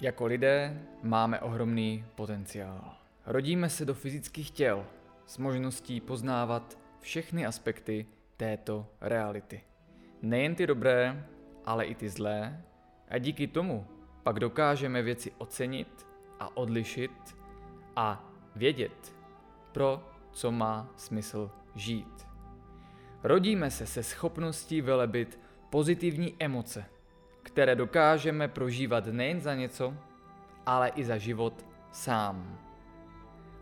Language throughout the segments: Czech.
Jako lidé máme ohromný potenciál. Rodíme se do fyzických těl s možností poznávat všechny aspekty této reality. Nejen ty dobré, ale i ty zlé. A díky tomu pak dokážeme věci ocenit a odlišit a vědět, pro co má smysl žít. Rodíme se se schopností velebit pozitivní emoce, které dokážeme prožívat nejen za něco, ale i za život sám.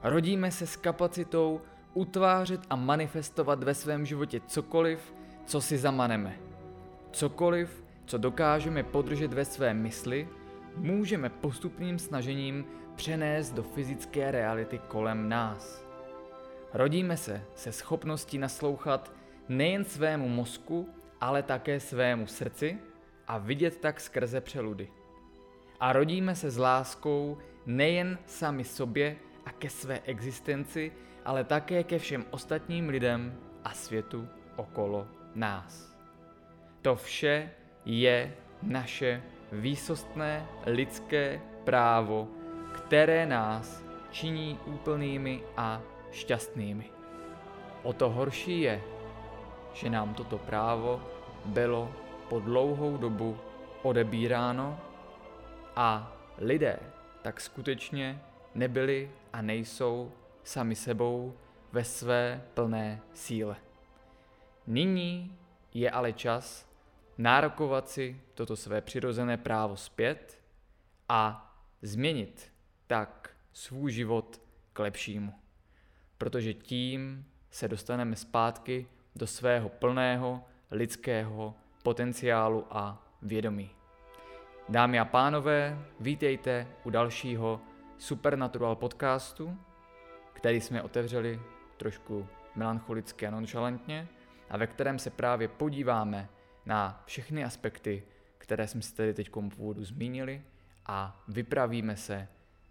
Rodíme se s kapacitou utvářet a manifestovat ve svém životě cokoliv, co si zamaneme. Cokoliv, co dokážeme podržet ve své mysli, můžeme postupným snažením přenést do fyzické reality kolem nás. Rodíme se se schopností naslouchat nejen svému mozku, ale také svému srdci a vidět tak skrze přeludy. A rodíme se s láskou nejen sami sobě a ke své existenci, ale také ke všem ostatním lidem a světu okolo nás. To vše je naše výsostné lidské právo, které nás činí úplnými a šťastnými. O to horší je, že nám toto právo bylo po dlouhou dobu odebíráno a lidé tak skutečně nebyli a nejsou sami sebou ve své plné síle. Nyní je ale čas nárokovat si toto své přirozené právo zpět a změnit tak svůj život k lepšímu. Protože tím se dostaneme zpátky do svého plného lidského potenciálu a vědomí. Dámy a pánové, vítejte u dalšího Supernatural podcastu, který jsme otevřeli trošku melancholicky a nonchalantně a ve kterém se právě podíváme na všechny aspekty, které jsme si tady teď v úvodu zmínili a vypravíme se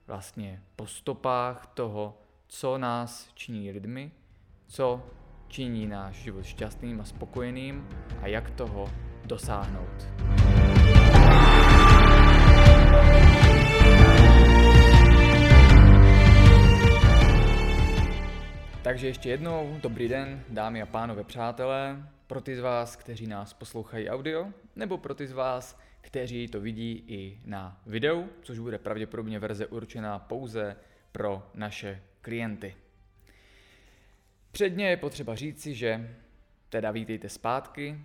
vlastně po stopách toho, co nás činí lidmi, co činí náš život šťastným a spokojeným a jak toho dosáhnout. Takže ještě jednou, dobrý den, dámy a pánové přátelé, pro ty z vás, kteří nás poslouchají audio, nebo pro ty z vás, kteří to vidí i na videu, což bude pravděpodobně verze určená pouze pro naše klienty. Předně je potřeba říci, že teda vítejte zpátky.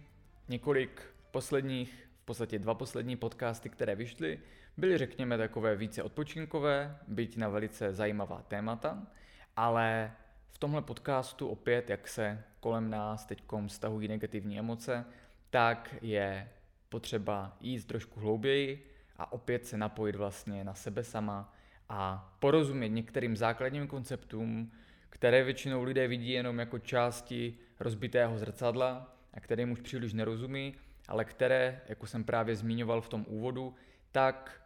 Několik posledních, v podstatě dva poslední podcasty, které vyšly, byly řekněme takové více odpočinkové, byť na velice zajímavá témata, ale v tomhle podcastu opět, jak se kolem nás teď stahují negativní emoce, tak je potřeba jít trošku hlouběji a opět se napojit vlastně na sebe sama a porozumět některým základním konceptům, které většinou lidé vidí jenom jako části rozbitého zrcadla a kterým už příliš nerozumí, ale které, jako jsem právě zmiňoval v tom úvodu, tak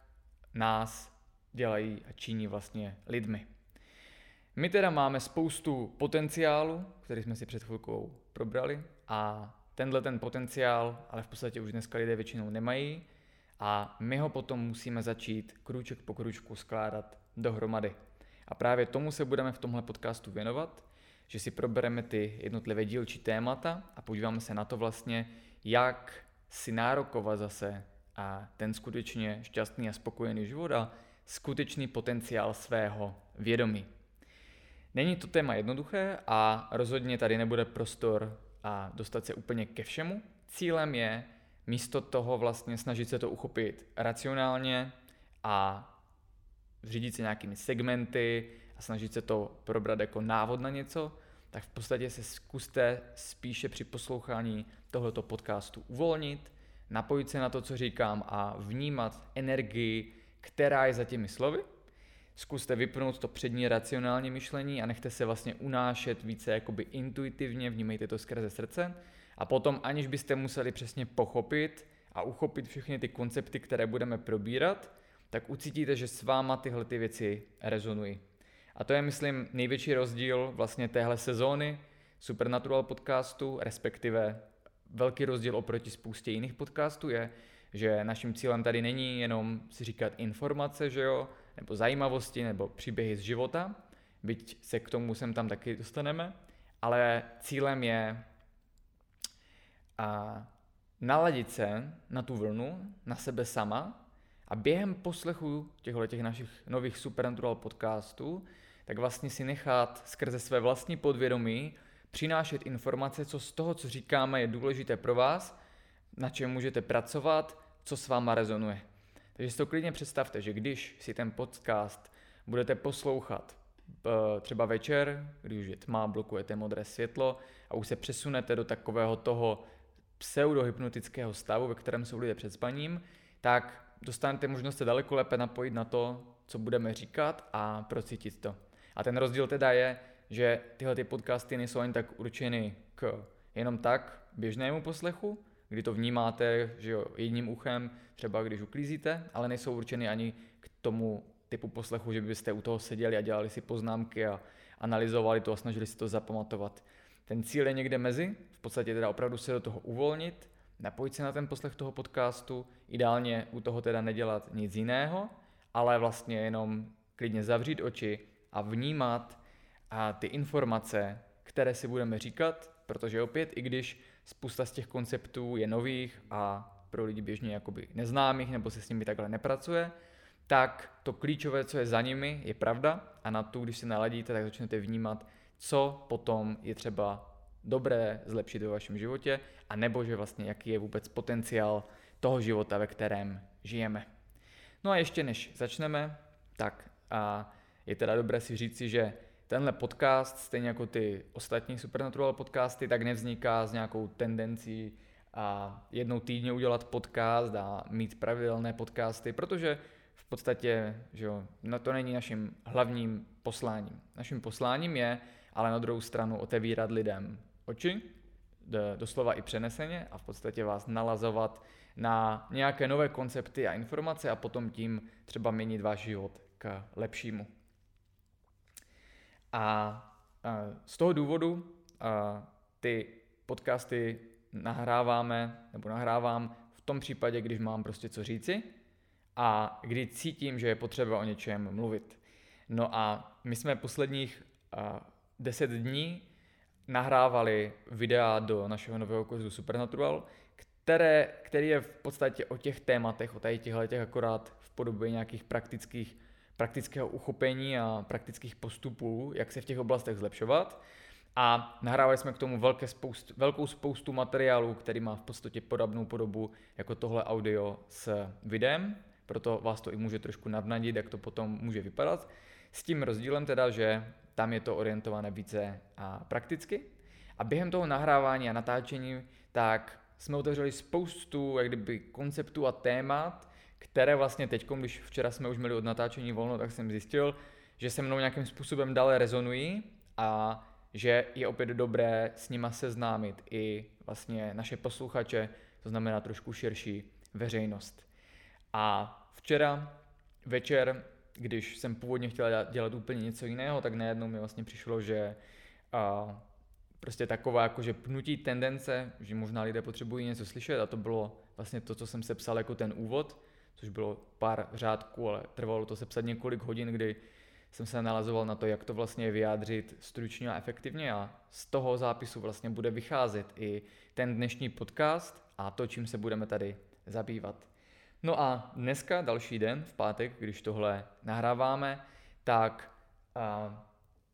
nás dělají a činí vlastně lidmi. My teda máme spoustu potenciálu, který jsme si před chvilkou probrali a tenhle ten potenciál, ale v podstatě už dneska lidé většinou nemají a my ho potom musíme začít kruček po kručku skládat dohromady. A právě tomu se budeme v tomhle podcastu věnovat, že si probereme ty jednotlivé dílčí témata a podíváme se na to vlastně, jak si nárokovat zase a ten skutečně šťastný a spokojený život a skutečný potenciál svého vědomí. Není to téma jednoduché a rozhodně tady nebude prostor a dostat se úplně ke všemu. Cílem je místo toho vlastně snažit se to uchopit racionálně a řídit se nějakými segmenty a snažit se to probrat jako návod na něco, tak v podstatě se zkuste spíše při poslouchání tohoto podcastu uvolnit, napojit se na to, co říkám a vnímat energii, která je za těmi slovy. Zkuste vypnout to přední racionální myšlení a nechte se vlastně unášet více jakoby intuitivně, vnímejte to skrze srdce a potom aniž byste museli přesně pochopit a uchopit všechny ty koncepty, které budeme probírat, tak ucítíte, že s váma tyhle ty věci rezonují. A to je, myslím, největší rozdíl vlastně téhle sezóny Supernatural podcastu, respektive velký rozdíl oproti spoustě jiných podcastů je, že naším cílem tady není jenom si říkat informace, že jo, nebo zajímavosti, nebo příběhy z života, byť se k tomu sem tam taky dostaneme, ale cílem je a, naladit se na tu vlnu, na sebe sama a během poslechu těchto těch našich nových Supernatural podcastů, tak vlastně si nechat skrze své vlastní podvědomí přinášet informace, co z toho, co říkáme, je důležité pro vás, na čem můžete pracovat, co s váma rezonuje. Takže si to klidně představte, že když si ten podcast budete poslouchat eh, třeba večer, když už je tma, blokujete modré světlo a už se přesunete do takového toho pseudohypnotického stavu, ve kterém jsou lidé před spaním, tak dostanete možnost se daleko lépe napojit na to, co budeme říkat a procítit to. A ten rozdíl teda je, že tyhle ty podcasty nejsou ani tak určeny k jenom tak běžnému poslechu, kdy to vnímáte že jo, jedním uchem, třeba když uklízíte, ale nejsou určeny ani k tomu typu poslechu, že byste u toho seděli a dělali si poznámky a analyzovali to a snažili si to zapamatovat. Ten cíl je někde mezi, v podstatě teda opravdu se do toho uvolnit, napojit se na ten poslech toho podcastu, ideálně u toho teda nedělat nic jiného, ale vlastně jenom klidně zavřít oči a vnímat a ty informace, které si budeme říkat, protože opět, i když spousta z těch konceptů je nových a pro lidi běžně jakoby neznámých nebo se s nimi takhle nepracuje, tak to klíčové, co je za nimi, je pravda a na tu, když se naladíte, tak začnete vnímat, co potom je třeba dobré zlepšit ve vašem životě a nebo že vlastně jaký je vůbec potenciál toho života, ve kterém žijeme. No a ještě než začneme, tak a je teda dobré si říci, že tenhle podcast, stejně jako ty ostatní Supernatural podcasty, tak nevzniká s nějakou tendencí a jednou týdně udělat podcast a mít pravidelné podcasty, protože v podstatě, že jo, no to není naším hlavním posláním. Naším posláním je ale na druhou stranu otevírat lidem oči, doslova i přeneseně a v podstatě vás nalazovat na nějaké nové koncepty a informace a potom tím třeba měnit váš život k lepšímu. A z toho důvodu ty podcasty nahráváme, nebo nahrávám v tom případě, když mám prostě co říci a kdy cítím, že je potřeba o něčem mluvit. No a my jsme posledních 10 dní nahrávali videa do našeho nového kurzu Supernatural, které, který je v podstatě o těch tématech, o tady těchto těch akorát v podobě nějakých praktických praktického uchopení a praktických postupů, jak se v těch oblastech zlepšovat. A nahrávali jsme k tomu velké spoust, velkou spoustu materiálů, který má v podstatě podobnou podobu jako tohle audio s videem, proto vás to i může trošku navnadit, jak to potom může vypadat. S tím rozdílem teda, že tam je to orientované více a prakticky. A během toho nahrávání a natáčení tak jsme otevřeli spoustu jak kdyby, konceptů a témat, které vlastně teď, když včera jsme už měli od natáčení volno, tak jsem zjistil, že se mnou nějakým způsobem dále rezonují a že je opět dobré s nima seznámit i vlastně naše posluchače, to znamená trošku širší veřejnost. A včera večer, když jsem původně chtěl dělat úplně něco jiného, tak najednou mi vlastně přišlo, že a, prostě taková jakože pnutí tendence, že možná lidé potřebují něco slyšet a to bylo vlastně to, co jsem sepsal jako ten úvod, což bylo pár řádků, ale trvalo to sepsat několik hodin, kdy jsem se nalazoval na to, jak to vlastně vyjádřit stručně a efektivně a z toho zápisu vlastně bude vycházet i ten dnešní podcast a to, čím se budeme tady zabývat. No a dneska, další den, v pátek, když tohle nahráváme, tak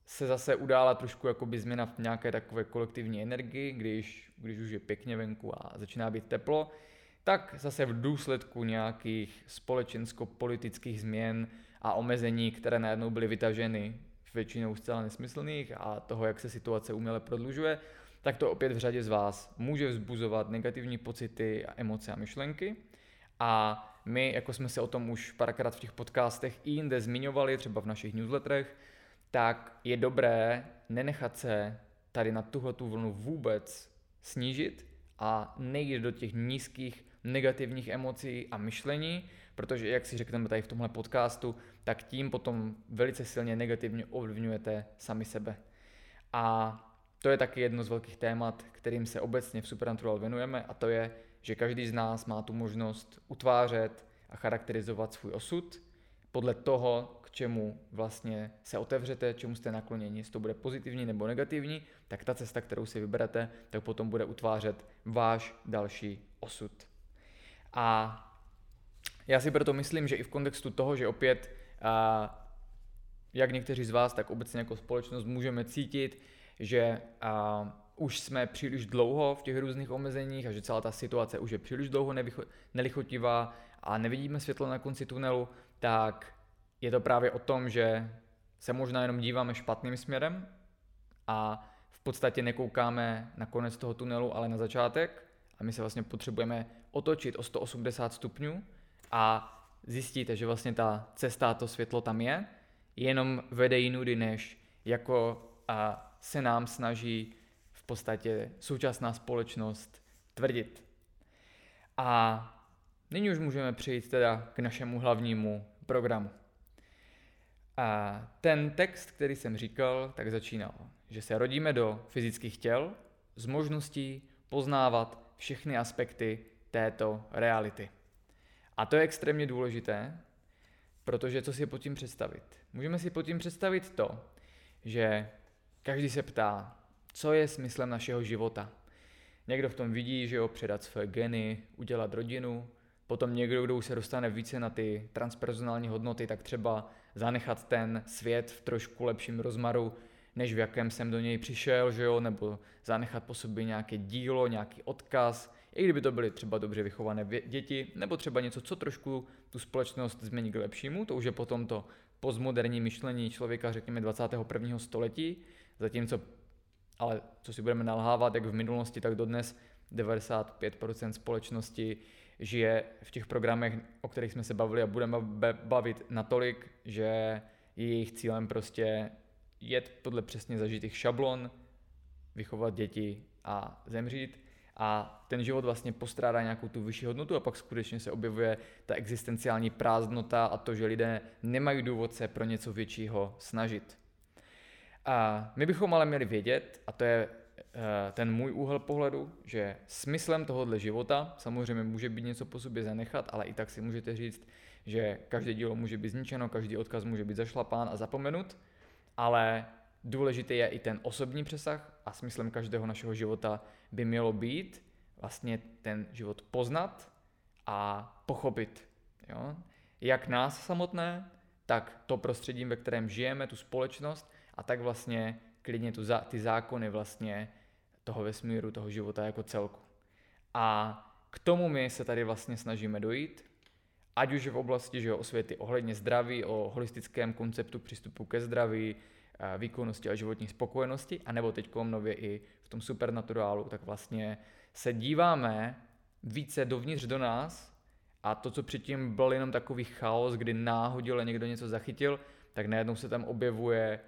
se zase udála trošku jakoby změna v nějaké takové kolektivní energii, když, když už je pěkně venku a začíná být teplo, tak zase v důsledku nějakých společensko-politických změn a omezení, které najednou byly vytaženy většinou zcela nesmyslných a toho, jak se situace uměle prodlužuje, tak to opět v řadě z vás může vzbuzovat negativní pocity a emoce a myšlenky. A my, jako jsme se o tom už párkrát v těch podcastech i jinde zmiňovali, třeba v našich newsletterech, tak je dobré nenechat se tady na tuhle tu vlnu vůbec snížit a nejít do těch nízkých negativních emocí a myšlení, protože jak si řekneme tady v tomhle podcastu, tak tím potom velice silně negativně ovlivňujete sami sebe. A to je taky jedno z velkých témat, kterým se obecně v Supernatural věnujeme a to je, že každý z nás má tu možnost utvářet a charakterizovat svůj osud podle toho, k čemu vlastně se otevřete, čemu jste nakloněni, jestli to bude pozitivní nebo negativní, tak ta cesta, kterou si vyberete, tak potom bude utvářet váš další osud. A já si proto myslím, že i v kontextu toho, že opět jak někteří z vás, tak obecně jako společnost můžeme cítit, že už jsme příliš dlouho v těch různých omezeních a že celá ta situace už je příliš dlouho nelichotivá a nevidíme světlo na konci tunelu, tak je to právě o tom, že se možná jenom díváme špatným směrem a v podstatě nekoukáme na konec toho tunelu, ale na začátek. A my se vlastně potřebujeme otočit o 180 stupňů a zjistíte, že vlastně ta cesta, to světlo tam je, jenom vede jinudy, než jako a se nám snaží v podstatě současná společnost tvrdit. A nyní už můžeme přejít teda k našemu hlavnímu programu. A ten text, který jsem říkal, tak začínal, že se rodíme do fyzických těl s možností poznávat všechny aspekty této reality. A to je extrémně důležité, protože co si pod tím představit? Můžeme si pod tím představit to, že každý se ptá, co je smyslem našeho života. Někdo v tom vidí, že jo, předat své geny, udělat rodinu, potom někdo, kdo už se dostane více na ty transpersonální hodnoty, tak třeba zanechat ten svět v trošku lepším rozmaru, než v jakém jsem do něj přišel, že jo, nebo zanechat po sobě nějaké dílo, nějaký odkaz, i kdyby to byly třeba dobře vychované děti, nebo třeba něco, co trošku tu společnost změní k lepšímu, to už je potom to postmoderní myšlení člověka, řekněme, 21. století, zatímco, ale co si budeme nalhávat, jak v minulosti, tak dodnes 95% společnosti žije v těch programech, o kterých jsme se bavili a budeme bavit natolik, že je jejich cílem prostě jet podle přesně zažitých šablon, vychovat děti a zemřít a ten život vlastně postrádá nějakou tu vyšší hodnotu a pak skutečně se objevuje ta existenciální prázdnota a to, že lidé nemají důvod se pro něco většího snažit. A my bychom ale měli vědět, a to je Eh, ten můj úhel pohledu, že smyslem tohohle života samozřejmě může být něco po sobě zanechat, ale i tak si můžete říct, že každé dílo může být zničeno, každý odkaz může být zašlapán a zapomenut, ale důležitý je i ten osobní přesah a smyslem každého našeho života by mělo být vlastně ten život poznat a pochopit. Jo? Jak nás samotné, tak to prostředí, ve kterém žijeme, tu společnost a tak vlastně klidně tu, ty zákony vlastně toho vesmíru, toho života jako celku. A k tomu my se tady vlastně snažíme dojít, ať už v oblasti že osvěty ohledně zdraví, o holistickém konceptu přístupu ke zdraví, výkonnosti a životní spokojenosti, anebo teď nově i v tom supernaturálu, tak vlastně se díváme více dovnitř do nás a to, co předtím byl jenom takový chaos, kdy náhodile někdo něco zachytil, tak najednou se tam objevuje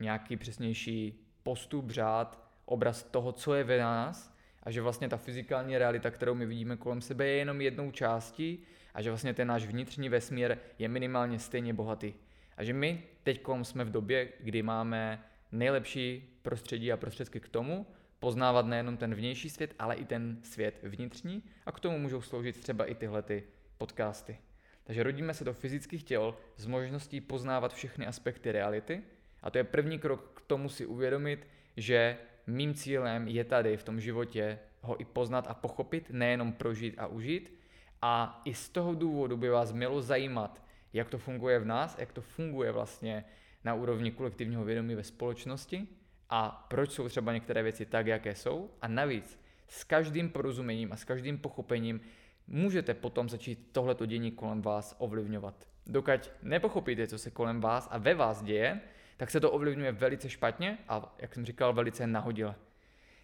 nějaký přesnější postup, řád, obraz toho, co je ve nás a že vlastně ta fyzikální realita, kterou my vidíme kolem sebe, je jenom jednou částí a že vlastně ten náš vnitřní vesmír je minimálně stejně bohatý. A že my teď jsme v době, kdy máme nejlepší prostředí a prostředky k tomu, poznávat nejenom ten vnější svět, ale i ten svět vnitřní a k tomu můžou sloužit třeba i tyhle ty podcasty. Takže rodíme se do fyzických těl s možností poznávat všechny aspekty reality a to je první krok k tomu si uvědomit, že mým cílem je tady v tom životě ho i poznat a pochopit, nejenom prožít a užít. A i z toho důvodu by vás mělo zajímat, jak to funguje v nás, jak to funguje vlastně na úrovni kolektivního vědomí ve společnosti a proč jsou třeba některé věci tak, jaké jsou. A navíc s každým porozuměním a s každým pochopením můžete potom začít tohleto dění kolem vás ovlivňovat. Dokud nepochopíte, co se kolem vás a ve vás děje, tak se to ovlivňuje velice špatně a, jak jsem říkal, velice nahodile.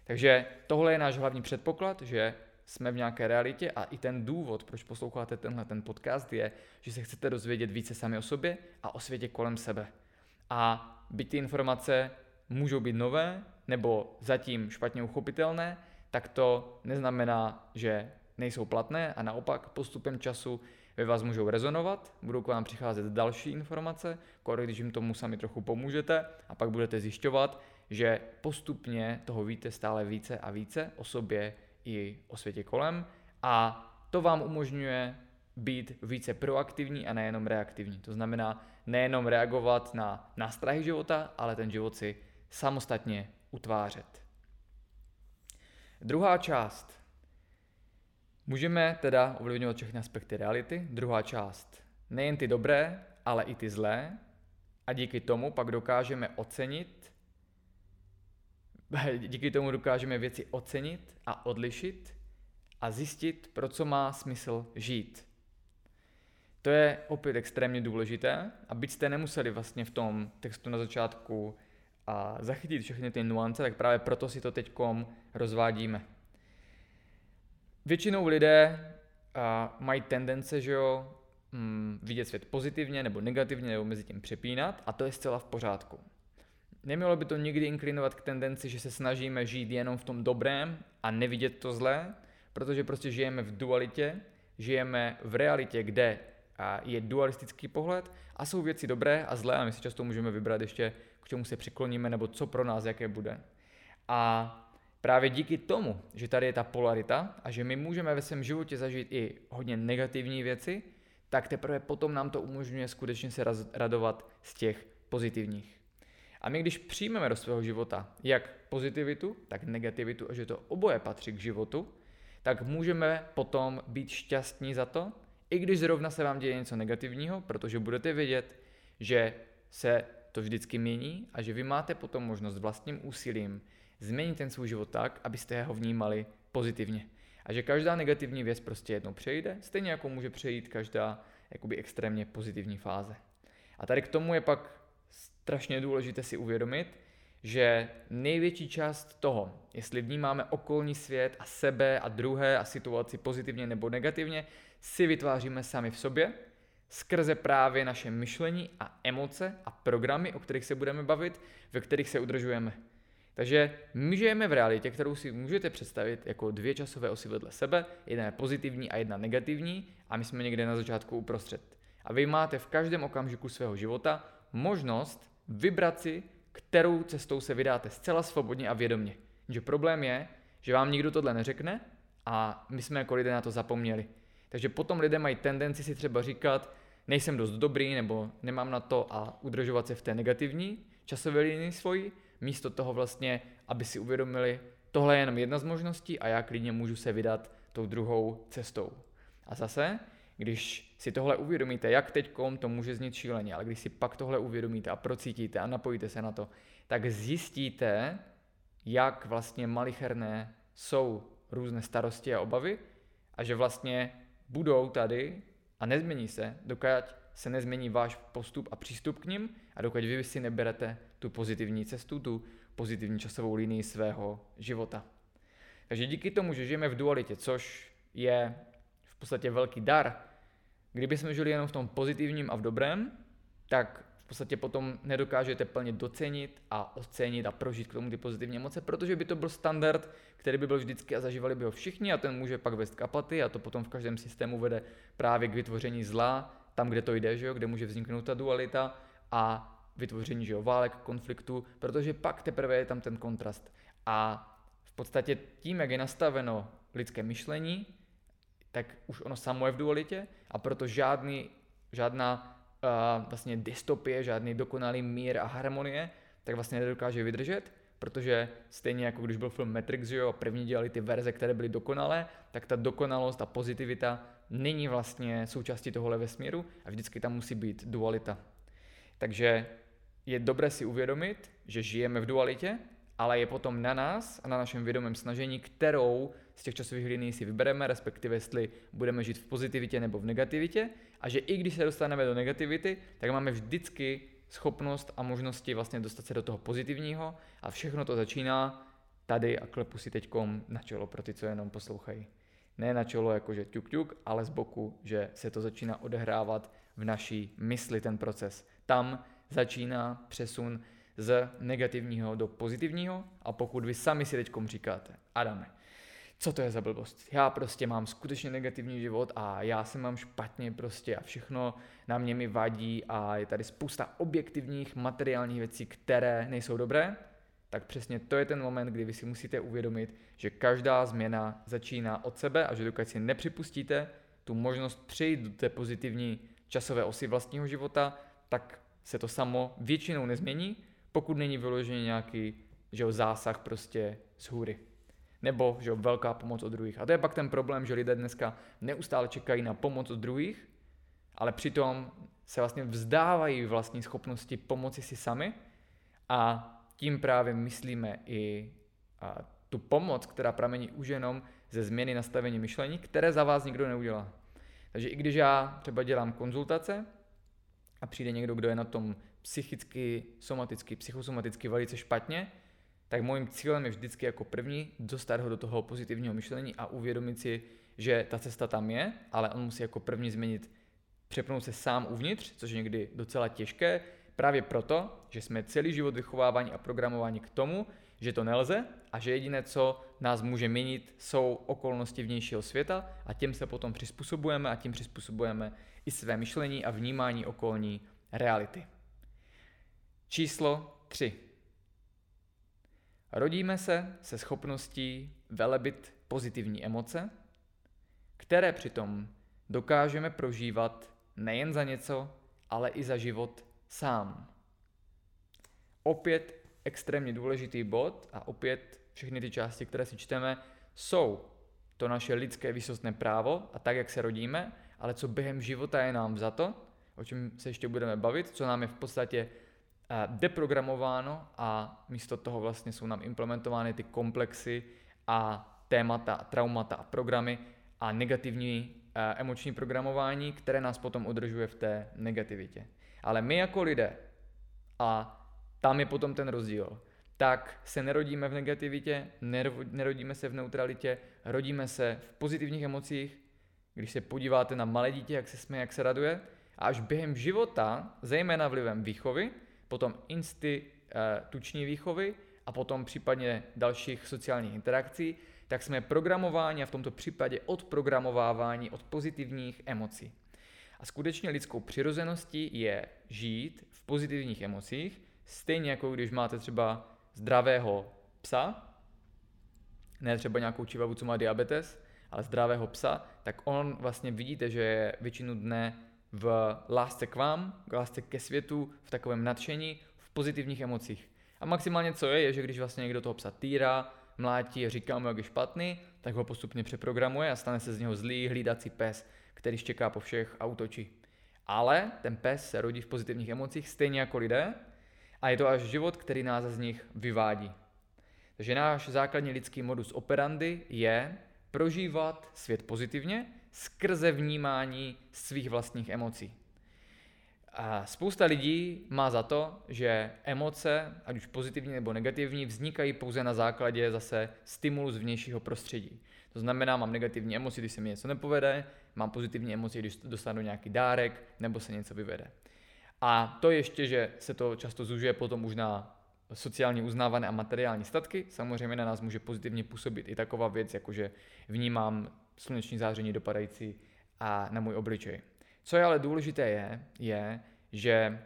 Takže tohle je náš hlavní předpoklad, že jsme v nějaké realitě a i ten důvod, proč posloucháte tenhle ten podcast, je, že se chcete dozvědět více sami o sobě a o světě kolem sebe. A byť ty informace můžou být nové nebo zatím špatně uchopitelné, tak to neznamená, že nejsou platné a naopak postupem času ve vás můžou rezonovat, budou k vám přicházet další informace, když jim tomu sami trochu pomůžete a pak budete zjišťovat, že postupně toho víte stále více a více o sobě i o světě kolem a to vám umožňuje být více proaktivní a nejenom reaktivní. To znamená nejenom reagovat na nástrahy života, ale ten život si samostatně utvářet. Druhá část. Můžeme teda ovlivňovat všechny aspekty reality. Druhá část. Nejen ty dobré, ale i ty zlé. A díky tomu pak dokážeme ocenit, díky tomu dokážeme věci ocenit a odlišit a zjistit, pro co má smysl žít. To je opět extrémně důležité, abyste nemuseli vlastně v tom textu na začátku a zachytit všechny ty nuance, tak právě proto si to teď rozvádíme. Většinou lidé a, mají tendence, že jo, mm, vidět svět pozitivně nebo negativně nebo mezi tím přepínat a to je zcela v pořádku. Nemělo by to nikdy inklinovat k tendenci, že se snažíme žít jenom v tom dobrém a nevidět to zlé, protože prostě žijeme v dualitě, žijeme v realitě, kde je dualistický pohled a jsou věci dobré a zlé a my si často můžeme vybrat ještě, k čemu se přikloníme nebo co pro nás jaké bude. A právě díky tomu, že tady je ta polarita a že my můžeme ve svém životě zažít i hodně negativní věci, tak teprve potom nám to umožňuje skutečně se radovat z těch pozitivních. A my když přijmeme do svého života jak pozitivitu, tak negativitu a že to oboje patří k životu, tak můžeme potom být šťastní za to, i když zrovna se vám děje něco negativního, protože budete vědět, že se to vždycky mění a že vy máte potom možnost vlastním úsilím změnit ten svůj život tak, abyste ho vnímali pozitivně. A že každá negativní věc prostě jednou přejde, stejně jako může přejít každá jakoby extrémně pozitivní fáze. A tady k tomu je pak strašně důležité si uvědomit, že největší část toho, jestli vnímáme okolní svět a sebe a druhé a situaci pozitivně nebo negativně, si vytváříme sami v sobě, skrze právě naše myšlení a emoce a programy, o kterých se budeme bavit, ve kterých se udržujeme. Takže my žijeme v realitě, kterou si můžete představit jako dvě časové osy vedle sebe, jedna je pozitivní a jedna negativní a my jsme někde na začátku uprostřed. A vy máte v každém okamžiku svého života možnost vybrat si, kterou cestou se vydáte zcela svobodně a vědomně. Že problém je, že vám nikdo tohle neřekne a my jsme jako lidé na to zapomněli. Takže potom lidé mají tendenci si třeba říkat, nejsem dost dobrý nebo nemám na to a udržovat se v té negativní časové linii svojí, místo toho vlastně, aby si uvědomili, tohle je jenom jedna z možností a já klidně můžu se vydat tou druhou cestou. A zase, když si tohle uvědomíte, jak teď to může znít šíleně, ale když si pak tohle uvědomíte a procítíte a napojíte se na to, tak zjistíte, jak vlastně malicherné jsou různé starosti a obavy a že vlastně budou tady a nezmění se, dokud se nezmění váš postup a přístup k ním a dokud vy si neberete tu pozitivní cestu, tu pozitivní časovou linii svého života. Takže díky tomu, že žijeme v dualitě, což je v podstatě velký dar, kdyby jsme žili jenom v tom pozitivním a v dobrém, tak podstatě potom nedokážete plně docenit a ocenit a prožít k tomu ty pozitivní emoce, protože by to byl standard, který by byl vždycky a zažívali by ho všichni a ten může pak vést k apatii a to potom v každém systému vede právě k vytvoření zla, tam, kde to jde, že jo, kde může vzniknout ta dualita a vytvoření že jo, válek, konfliktu, protože pak teprve je tam ten kontrast. A v podstatě tím, jak je nastaveno lidské myšlení, tak už ono samo je v dualitě a proto žádný, žádná uh, vlastně dystopie, žádný dokonalý mír a harmonie, tak vlastně nedokáže vydržet, protože stejně jako když byl film Matrix, že jo, a první dělali ty verze, které byly dokonalé, tak ta dokonalost a pozitivita není vlastně součástí tohohle vesmíru a vždycky tam musí být dualita. Takže je dobré si uvědomit, že žijeme v dualitě, ale je potom na nás a na našem vědomém snažení, kterou z těch časových linií si vybereme, respektive jestli budeme žít v pozitivitě nebo v negativitě a že i když se dostaneme do negativity, tak máme vždycky schopnost a možnosti vlastně dostat se do toho pozitivního a všechno to začíná tady a klepu si teďkom na čelo pro ty, co jenom poslouchají. Ne na čelo jakože ťuk ťuk, ale z boku, že se to začíná odehrávat v naší mysli ten proces. Tam začíná přesun z negativního do pozitivního a pokud vy sami si teďkom říkáte, Adame, co to je za blbost. Já prostě mám skutečně negativní život a já se mám špatně prostě a všechno na mě mi vadí a je tady spousta objektivních materiálních věcí, které nejsou dobré, tak přesně to je ten moment, kdy vy si musíte uvědomit, že každá změna začíná od sebe a že dokud si nepřipustíte tu možnost přejít do té pozitivní časové osy vlastního života, tak se to samo většinou nezmění, pokud není vyložený nějaký že zásah prostě z hůry. Nebo že velká pomoc od druhých. A to je pak ten problém, že lidé dneska neustále čekají na pomoc od druhých, ale přitom se vlastně vzdávají vlastní schopnosti pomoci si sami a tím právě myslíme i tu pomoc, která pramení už jenom ze změny nastavení myšlení, které za vás nikdo neudělá. Takže i když já třeba dělám konzultace a přijde někdo, kdo je na tom psychicky, somaticky, psychosomaticky velice špatně, tak mojím cílem je vždycky jako první dostat ho do toho pozitivního myšlení a uvědomit si, že ta cesta tam je, ale on musí jako první změnit, přepnout se sám uvnitř, což je někdy docela těžké, právě proto, že jsme celý život vychováváni a programováni k tomu, že to nelze a že jediné, co nás může měnit, jsou okolnosti vnějšího světa a těm se potom přizpůsobujeme a tím přizpůsobujeme i své myšlení a vnímání okolní reality. Číslo 3. Rodíme se se schopností velebit pozitivní emoce, které přitom dokážeme prožívat nejen za něco, ale i za život sám. Opět extrémně důležitý bod a opět všechny ty části, které si čteme, jsou to naše lidské výsostné právo a tak, jak se rodíme, ale co během života je nám za to, o čem se ještě budeme bavit, co nám je v podstatě deprogramováno a místo toho vlastně jsou nám implementovány ty komplexy a témata, traumata a programy a negativní eh, emoční programování, které nás potom udržuje v té negativitě. Ale my jako lidé, a tam je potom ten rozdíl, tak se nerodíme v negativitě, nerodíme se v neutralitě, rodíme se v pozitivních emocích. Když se podíváte na malé dítě, jak se směje, jak se raduje, a až během života, zejména vlivem výchovy, potom instituční výchovy a potom případně dalších sociálních interakcí, tak jsme programováni a v tomto případě odprogramovávání od pozitivních emocí. A skutečně lidskou přirozeností je žít v pozitivních emocích, stejně jako když máte třeba zdravého psa, ne třeba nějakou čivavu, co má diabetes, ale zdravého psa, tak on vlastně vidíte, že je většinu dne v lásce k vám, k lásce ke světu, v takovém nadšení, v pozitivních emocích. A maximálně co je, je, že když vlastně někdo toho psa týrá, mlátí říká mu, jak je špatný, tak ho postupně přeprogramuje a stane se z něho zlý hlídací pes, který čeká po všech a útočí. Ale ten pes se rodí v pozitivních emocích stejně jako lidé a je to až život, který nás z nich vyvádí. Takže náš základní lidský modus operandi je prožívat svět pozitivně skrze vnímání svých vlastních emocí. A spousta lidí má za to, že emoce, ať už pozitivní nebo negativní, vznikají pouze na základě zase stimulu z vnějšího prostředí. To znamená, mám negativní emoci, když se mi něco nepovede, mám pozitivní emoci, když dostanu nějaký dárek nebo se něco vyvede. A to ještě, že se to často zužuje potom už na sociálně uznávané a materiální statky. Samozřejmě na nás může pozitivně působit i taková věc, jako že vnímám sluneční záření dopadající a na můj obličej. Co je ale důležité je, je, že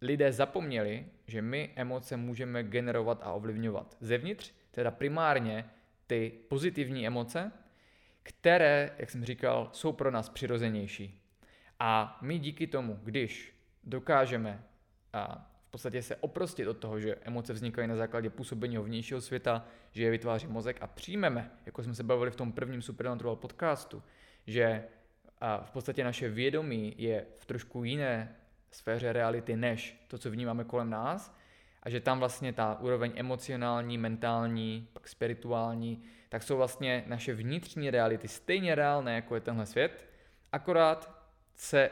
lidé zapomněli, že my emoce můžeme generovat a ovlivňovat zevnitř, teda primárně ty pozitivní emoce, které, jak jsem říkal, jsou pro nás přirozenější. A my díky tomu, když dokážeme a podstatě se oprostit od toho, že emoce vznikají na základě působení vnějšího světa, že je vytváří mozek a přijmeme, jako jsme se bavili v tom prvním Supernatural podcastu, že a v podstatě naše vědomí je v trošku jiné sféře reality než to, co vnímáme kolem nás a že tam vlastně ta úroveň emocionální, mentální, pak spirituální, tak jsou vlastně naše vnitřní reality stejně reálné, jako je tenhle svět, akorát se,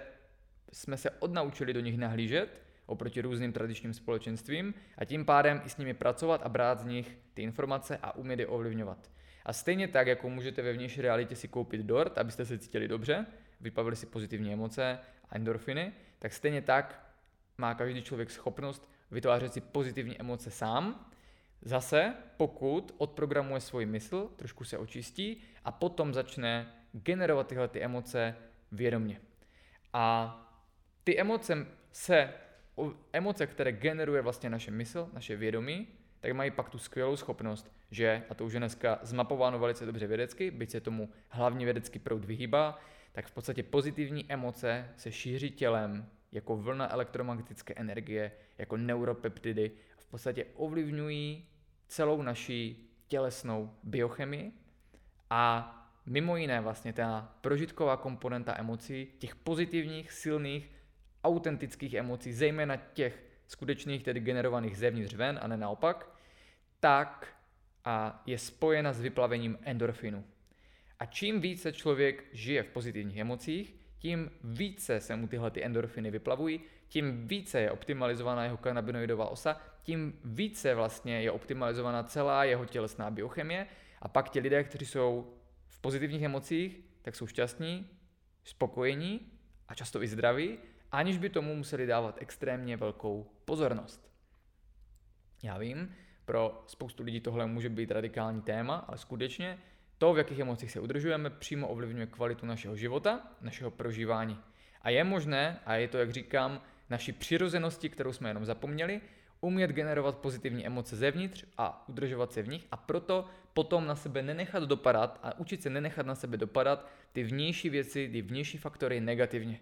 jsme se odnaučili do nich nahlížet oproti různým tradičním společenstvím a tím pádem i s nimi pracovat a brát z nich ty informace a umět je ovlivňovat. A stejně tak, jako můžete ve vnější realitě si koupit dort, abyste se cítili dobře, vypavili si pozitivní emoce a endorfiny, tak stejně tak má každý člověk schopnost vytvářet si pozitivní emoce sám. Zase, pokud odprogramuje svůj mysl, trošku se očistí a potom začne generovat tyhle ty emoce vědomě. A ty emoce se, emoce, které generuje vlastně naše mysl, naše vědomí, tak mají pak tu skvělou schopnost, že, a to už je dneska zmapováno velice dobře vědecky, byť se tomu hlavně vědecký proud vyhýbá, tak v podstatě pozitivní emoce se šíří tělem jako vlna elektromagnetické energie, jako neuropeptidy, v podstatě ovlivňují celou naší tělesnou biochemii. A mimo jiné vlastně ta prožitková komponenta emocí, těch pozitivních, silných, autentických emocí, zejména těch skutečných, tedy generovaných zevnitř ven a ne naopak, tak a je spojena s vyplavením endorfinu. A čím více člověk žije v pozitivních emocích, tím více se mu tyhle ty endorfiny vyplavují, tím více je optimalizovaná jeho kanabinoidová osa, tím více vlastně je optimalizovaná celá jeho tělesná biochemie a pak ti lidé, kteří jsou v pozitivních emocích, tak jsou šťastní, spokojení a často i zdraví, aniž by tomu museli dávat extrémně velkou pozornost. Já vím, pro spoustu lidí tohle může být radikální téma, ale skutečně to, v jakých emocích se udržujeme, přímo ovlivňuje kvalitu našeho života, našeho prožívání. A je možné, a je to, jak říkám, naší přirozenosti, kterou jsme jenom zapomněli, umět generovat pozitivní emoce zevnitř a udržovat se v nich a proto potom na sebe nenechat dopadat a učit se nenechat na sebe dopadat ty vnější věci, ty vnější faktory negativně.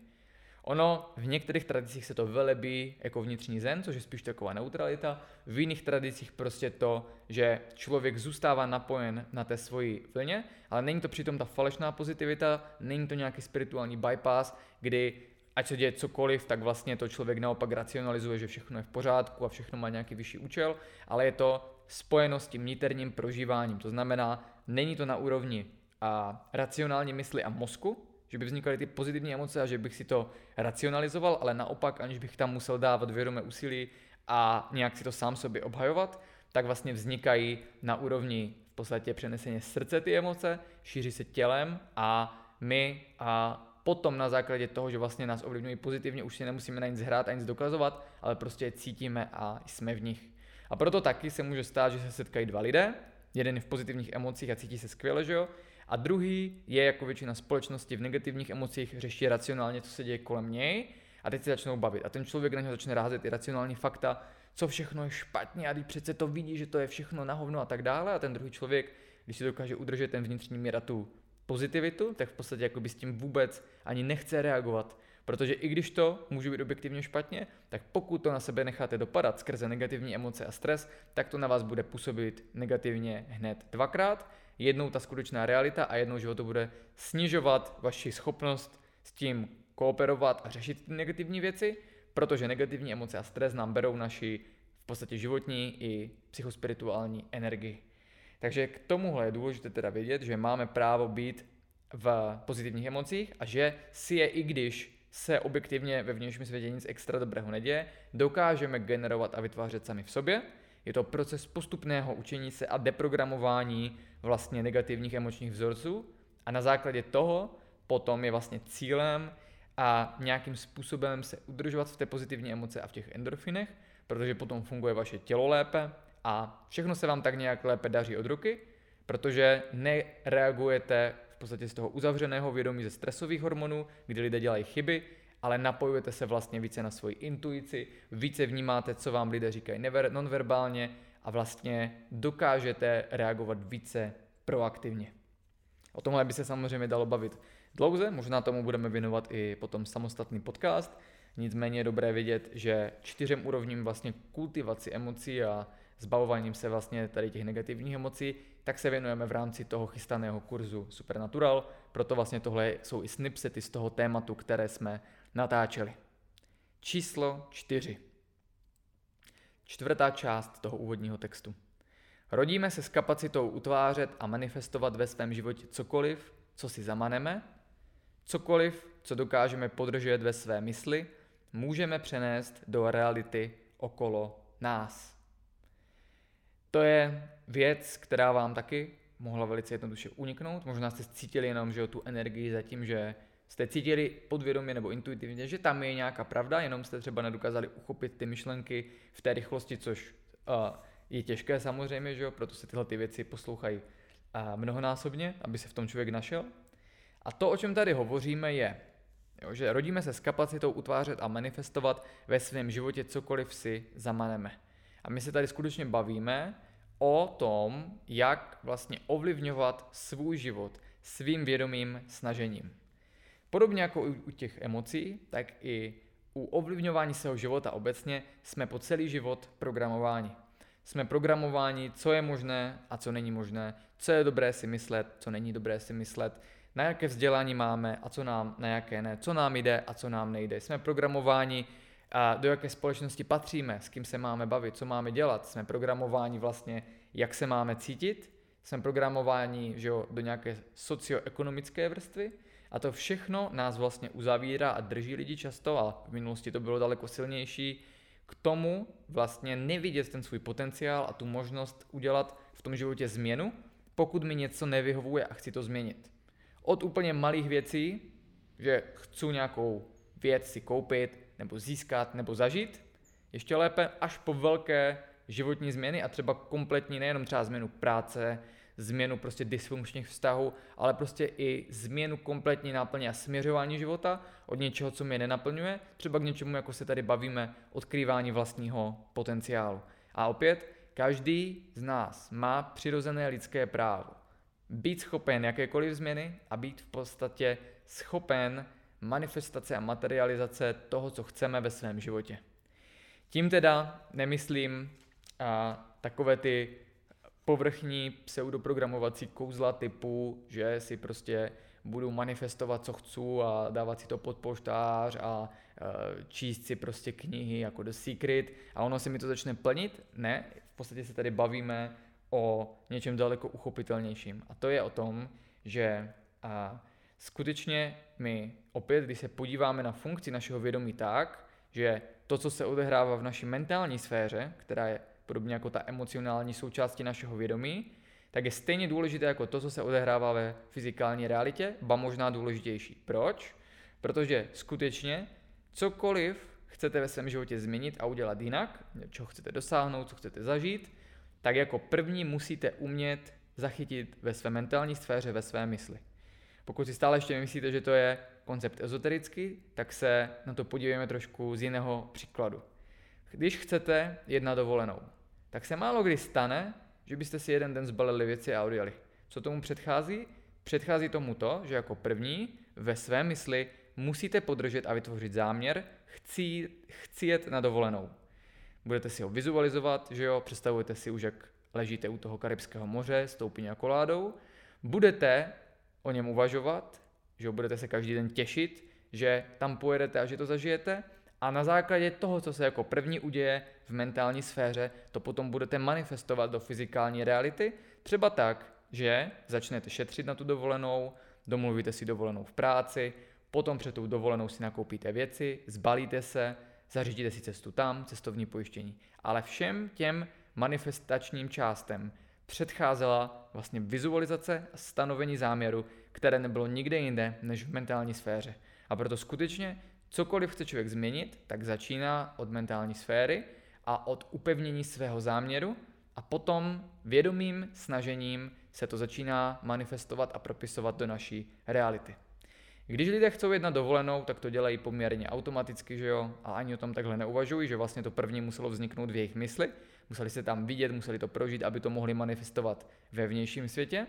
Ono v některých tradicích se to velebí jako vnitřní zen, což je spíš taková neutralita. V jiných tradicích prostě to, že člověk zůstává napojen na té svoji vlně, ale není to přitom ta falešná pozitivita, není to nějaký spirituální bypass, kdy ať se děje cokoliv, tak vlastně to člověk naopak racionalizuje, že všechno je v pořádku a všechno má nějaký vyšší účel, ale je to spojeno s tím niterním prožíváním. To znamená, není to na úrovni a racionální mysli a mozku, že by vznikaly ty pozitivní emoce a že bych si to racionalizoval, ale naopak, aniž bych tam musel dávat vědomé úsilí a nějak si to sám sobě obhajovat, tak vlastně vznikají na úrovni v podstatě přeneseně srdce ty emoce, šíří se tělem a my a potom na základě toho, že vlastně nás ovlivňují pozitivně, už si nemusíme na nic hrát a nic dokazovat, ale prostě je cítíme a jsme v nich. A proto taky se může stát, že se setkají dva lidé, jeden je v pozitivních emocích a cítí se skvěle, že jo, a druhý je jako většina společnosti v negativních emocích, řeší racionálně, co se děje kolem něj a teď se začnou bavit. A ten člověk na něj začne rázet i racionální fakta, co všechno je špatně a teď přece to vidí, že to je všechno na hovno a tak dále. A ten druhý člověk, když si dokáže udržet ten vnitřní mír a tu pozitivitu, tak v podstatě jakoby s tím vůbec ani nechce reagovat. Protože i když to může být objektivně špatně, tak pokud to na sebe necháte dopadat skrze negativní emoce a stres, tak to na vás bude působit negativně hned dvakrát jednou ta skutečná realita a jednou, že to bude snižovat vaši schopnost s tím kooperovat a řešit ty negativní věci, protože negativní emoce a stres nám berou naši v podstatě životní i psychospirituální energii. Takže k tomuhle je důležité teda vědět, že máme právo být v pozitivních emocích a že si je i když se objektivně ve vnějším světě nic extra dobrého neděje, dokážeme generovat a vytvářet sami v sobě. Je to proces postupného učení se a deprogramování vlastně negativních emočních vzorců a na základě toho potom je vlastně cílem a nějakým způsobem se udržovat v té pozitivní emoce a v těch endorfinech, protože potom funguje vaše tělo lépe a všechno se vám tak nějak lépe daří od ruky, protože nereagujete v podstatě z toho uzavřeného vědomí ze stresových hormonů, kdy lidé dělají chyby, ale napojujete se vlastně více na svoji intuici, více vnímáte, co vám lidé říkají nonverbálně a vlastně dokážete reagovat více proaktivně. O tomhle by se samozřejmě dalo bavit dlouze, možná tomu budeme věnovat i potom samostatný podcast, nicméně je dobré vědět, že čtyřem úrovním vlastně kultivaci emocí a zbavováním se vlastně tady těch negativních emocí, tak se věnujeme v rámci toho chystaného kurzu Supernatural, proto vlastně tohle jsou i snipsety z toho tématu, které jsme natáčeli. Číslo čtyři. Čtvrtá část toho úvodního textu. Rodíme se s kapacitou utvářet a manifestovat ve svém životě cokoliv, co si zamaneme, cokoliv, co dokážeme podržet ve své mysli, můžeme přenést do reality okolo nás. To je věc, která vám taky mohla velice jednoduše uniknout. Možná jste cítili jenom, že tu energii za tím, že jste cítili podvědomě nebo intuitivně, že tam je nějaká pravda, jenom jste třeba nedokázali uchopit ty myšlenky v té rychlosti, což uh, je těžké samozřejmě, že jo? proto se tyhle ty věci poslouchají uh, mnohonásobně, aby se v tom člověk našel. A to, o čem tady hovoříme, je, jo, že rodíme se s kapacitou utvářet a manifestovat ve svém životě cokoliv si zamaneme. A my se tady skutečně bavíme o tom, jak vlastně ovlivňovat svůj život svým vědomým snažením. Podobně jako u těch emocí, tak i u ovlivňování svého života obecně jsme po celý život programováni. Jsme programováni, co je možné a co není možné, co je dobré si myslet, co není dobré si myslet, na jaké vzdělání máme a co nám, na jaké ne, co nám jde a co nám nejde. Jsme programováni, do jaké společnosti patříme, s kým se máme bavit, co máme dělat. Jsme programováni vlastně, jak se máme cítit, jsme programováni že jo, do nějaké socioekonomické vrstvy a to všechno nás vlastně uzavírá a drží lidi často, a v minulosti to bylo daleko silnější, k tomu vlastně nevidět ten svůj potenciál a tu možnost udělat v tom životě změnu, pokud mi něco nevyhovuje a chci to změnit. Od úplně malých věcí, že chci nějakou věc si koupit, nebo získat, nebo zažít, ještě lépe až po velké životní změny a třeba kompletní nejenom třeba změnu práce, změnu prostě dysfunkčních vztahů, ale prostě i změnu kompletní náplně a směřování života od něčeho, co mě nenaplňuje, třeba k něčemu, jako se tady bavíme, odkrývání vlastního potenciálu. A opět, každý z nás má přirozené lidské právo být schopen jakékoliv změny a být v podstatě schopen manifestace a materializace toho, co chceme ve svém životě. Tím teda nemyslím a, takové ty povrchní pseudoprogramovací kouzla typu, že si prostě budu manifestovat, co chci a dávat si to pod poštář a e, číst si prostě knihy jako The Secret a ono se mi to začne plnit. Ne, v podstatě se tady bavíme o něčem daleko uchopitelnějším. A to je o tom, že a, skutečně my opět, když se podíváme na funkci našeho vědomí tak, že to, co se odehrává v naší mentální sféře, která je podobně jako ta emocionální součástí našeho vědomí, tak je stejně důležité jako to, co se odehrává ve fyzikální realitě, ba možná důležitější. Proč? Protože skutečně cokoliv chcete ve svém životě změnit a udělat jinak, čeho chcete dosáhnout, co chcete zažít, tak jako první musíte umět zachytit ve své mentální sféře, ve své mysli. Pokud si stále ještě myslíte, že to je koncept ezoterický, tak se na to podívejme trošku z jiného příkladu. Když chcete jet na dovolenou, tak se málo kdy stane, že byste si jeden den zbalili věci a odjeli. Co tomu předchází? Předchází tomu to, že jako první ve své mysli musíte podržet a vytvořit záměr, chci, chci jet na dovolenou. Budete si ho vizualizovat, že jo, představujete si už, jak ležíte u toho Karibského moře s tou a koládou. Budete o něm uvažovat, že budete se každý den těšit, že tam pojedete a že to zažijete a na základě toho, co se jako první uděje v mentální sféře, to potom budete manifestovat do fyzikální reality, třeba tak, že začnete šetřit na tu dovolenou, domluvíte si dovolenou v práci, potom před tou dovolenou si nakoupíte věci, zbalíte se, zařídíte si cestu tam, cestovní pojištění. Ale všem těm manifestačním částem předcházela vlastně vizualizace a stanovení záměru, které nebylo nikde jinde než v mentální sféře. A proto skutečně cokoliv chce člověk změnit, tak začíná od mentální sféry a od upevnění svého záměru a potom vědomým snažením se to začíná manifestovat a propisovat do naší reality. Když lidé chcou jít na dovolenou, tak to dělají poměrně automaticky, že jo, a ani o tom takhle neuvažují, že vlastně to první muselo vzniknout v jejich mysli, museli se tam vidět, museli to prožít, aby to mohli manifestovat ve vnějším světě.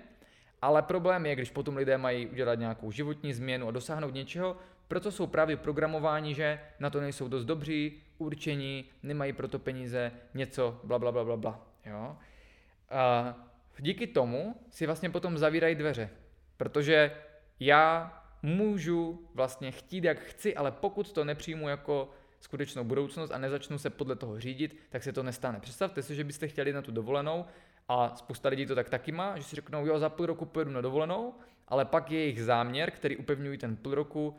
Ale problém je, když potom lidé mají udělat nějakou životní změnu a dosáhnout něčeho, proto jsou právě programováni, že na to nejsou dost dobří, určení, nemají proto peníze, něco, bla, bla, bla, bla, bla. Jo? A díky tomu si vlastně potom zavírají dveře, protože já můžu vlastně chtít, jak chci, ale pokud to nepřijmu jako skutečnou budoucnost a nezačnu se podle toho řídit, tak se to nestane. Představte si, že byste chtěli na tu dovolenou a spousta lidí to tak taky má, že si řeknou, jo, za půl roku pojedu na dovolenou, ale pak je jejich záměr, který upevňují ten půl roku, uh,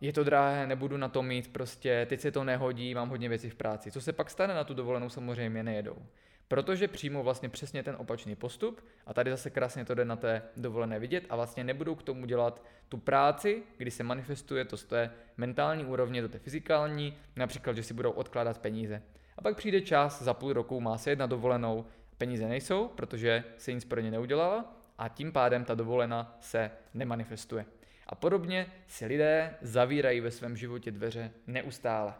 je to drahé, nebudu na to mít, prostě teď se to nehodí, mám hodně věcí v práci. Co se pak stane na tu dovolenou, samozřejmě nejedou protože přijmou vlastně přesně ten opačný postup a tady zase krásně to jde na té dovolené vidět a vlastně nebudou k tomu dělat tu práci, kdy se manifestuje to z té mentální úrovně do té fyzikální, například, že si budou odkládat peníze. A pak přijde čas, za půl roku má se jedna dovolenou, peníze nejsou, protože se nic pro ně neudělala a tím pádem ta dovolena se nemanifestuje. A podobně si lidé zavírají ve svém životě dveře neustále.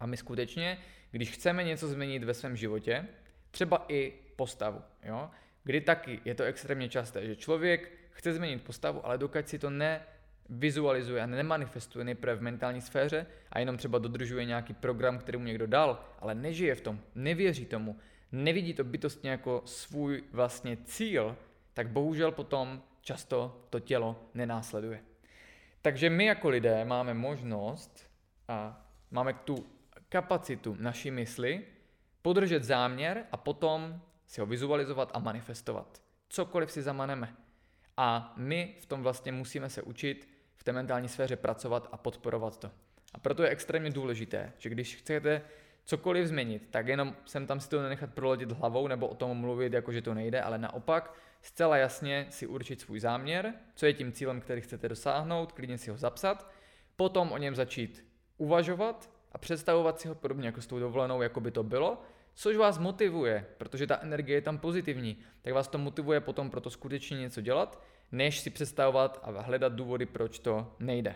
A my skutečně, když chceme něco změnit ve svém životě, třeba i postavu, jo, kdy taky je to extrémně časté, že člověk chce změnit postavu, ale dokud si to ne vizualizuje a nemanifestuje nejprve v mentální sféře a jenom třeba dodržuje nějaký program, který mu někdo dal, ale nežije v tom, nevěří tomu, nevidí to bytostně jako svůj vlastně cíl, tak bohužel potom často to tělo nenásleduje. Takže my jako lidé máme možnost a máme tu kapacitu naší mysli podržet záměr a potom si ho vizualizovat a manifestovat. Cokoliv si zamaneme. A my v tom vlastně musíme se učit v té mentální sféře pracovat a podporovat to. A proto je extrémně důležité, že když chcete cokoliv změnit, tak jenom sem tam si to nenechat proletět hlavou nebo o tom mluvit, jako že to nejde, ale naopak zcela jasně si určit svůj záměr, co je tím cílem, který chcete dosáhnout, klidně si ho zapsat, potom o něm začít uvažovat a představovat si ho podobně jako s tou dovolenou, jako by to bylo, což vás motivuje, protože ta energie je tam pozitivní, tak vás to motivuje potom proto skutečně něco dělat, než si představovat a hledat důvody, proč to nejde.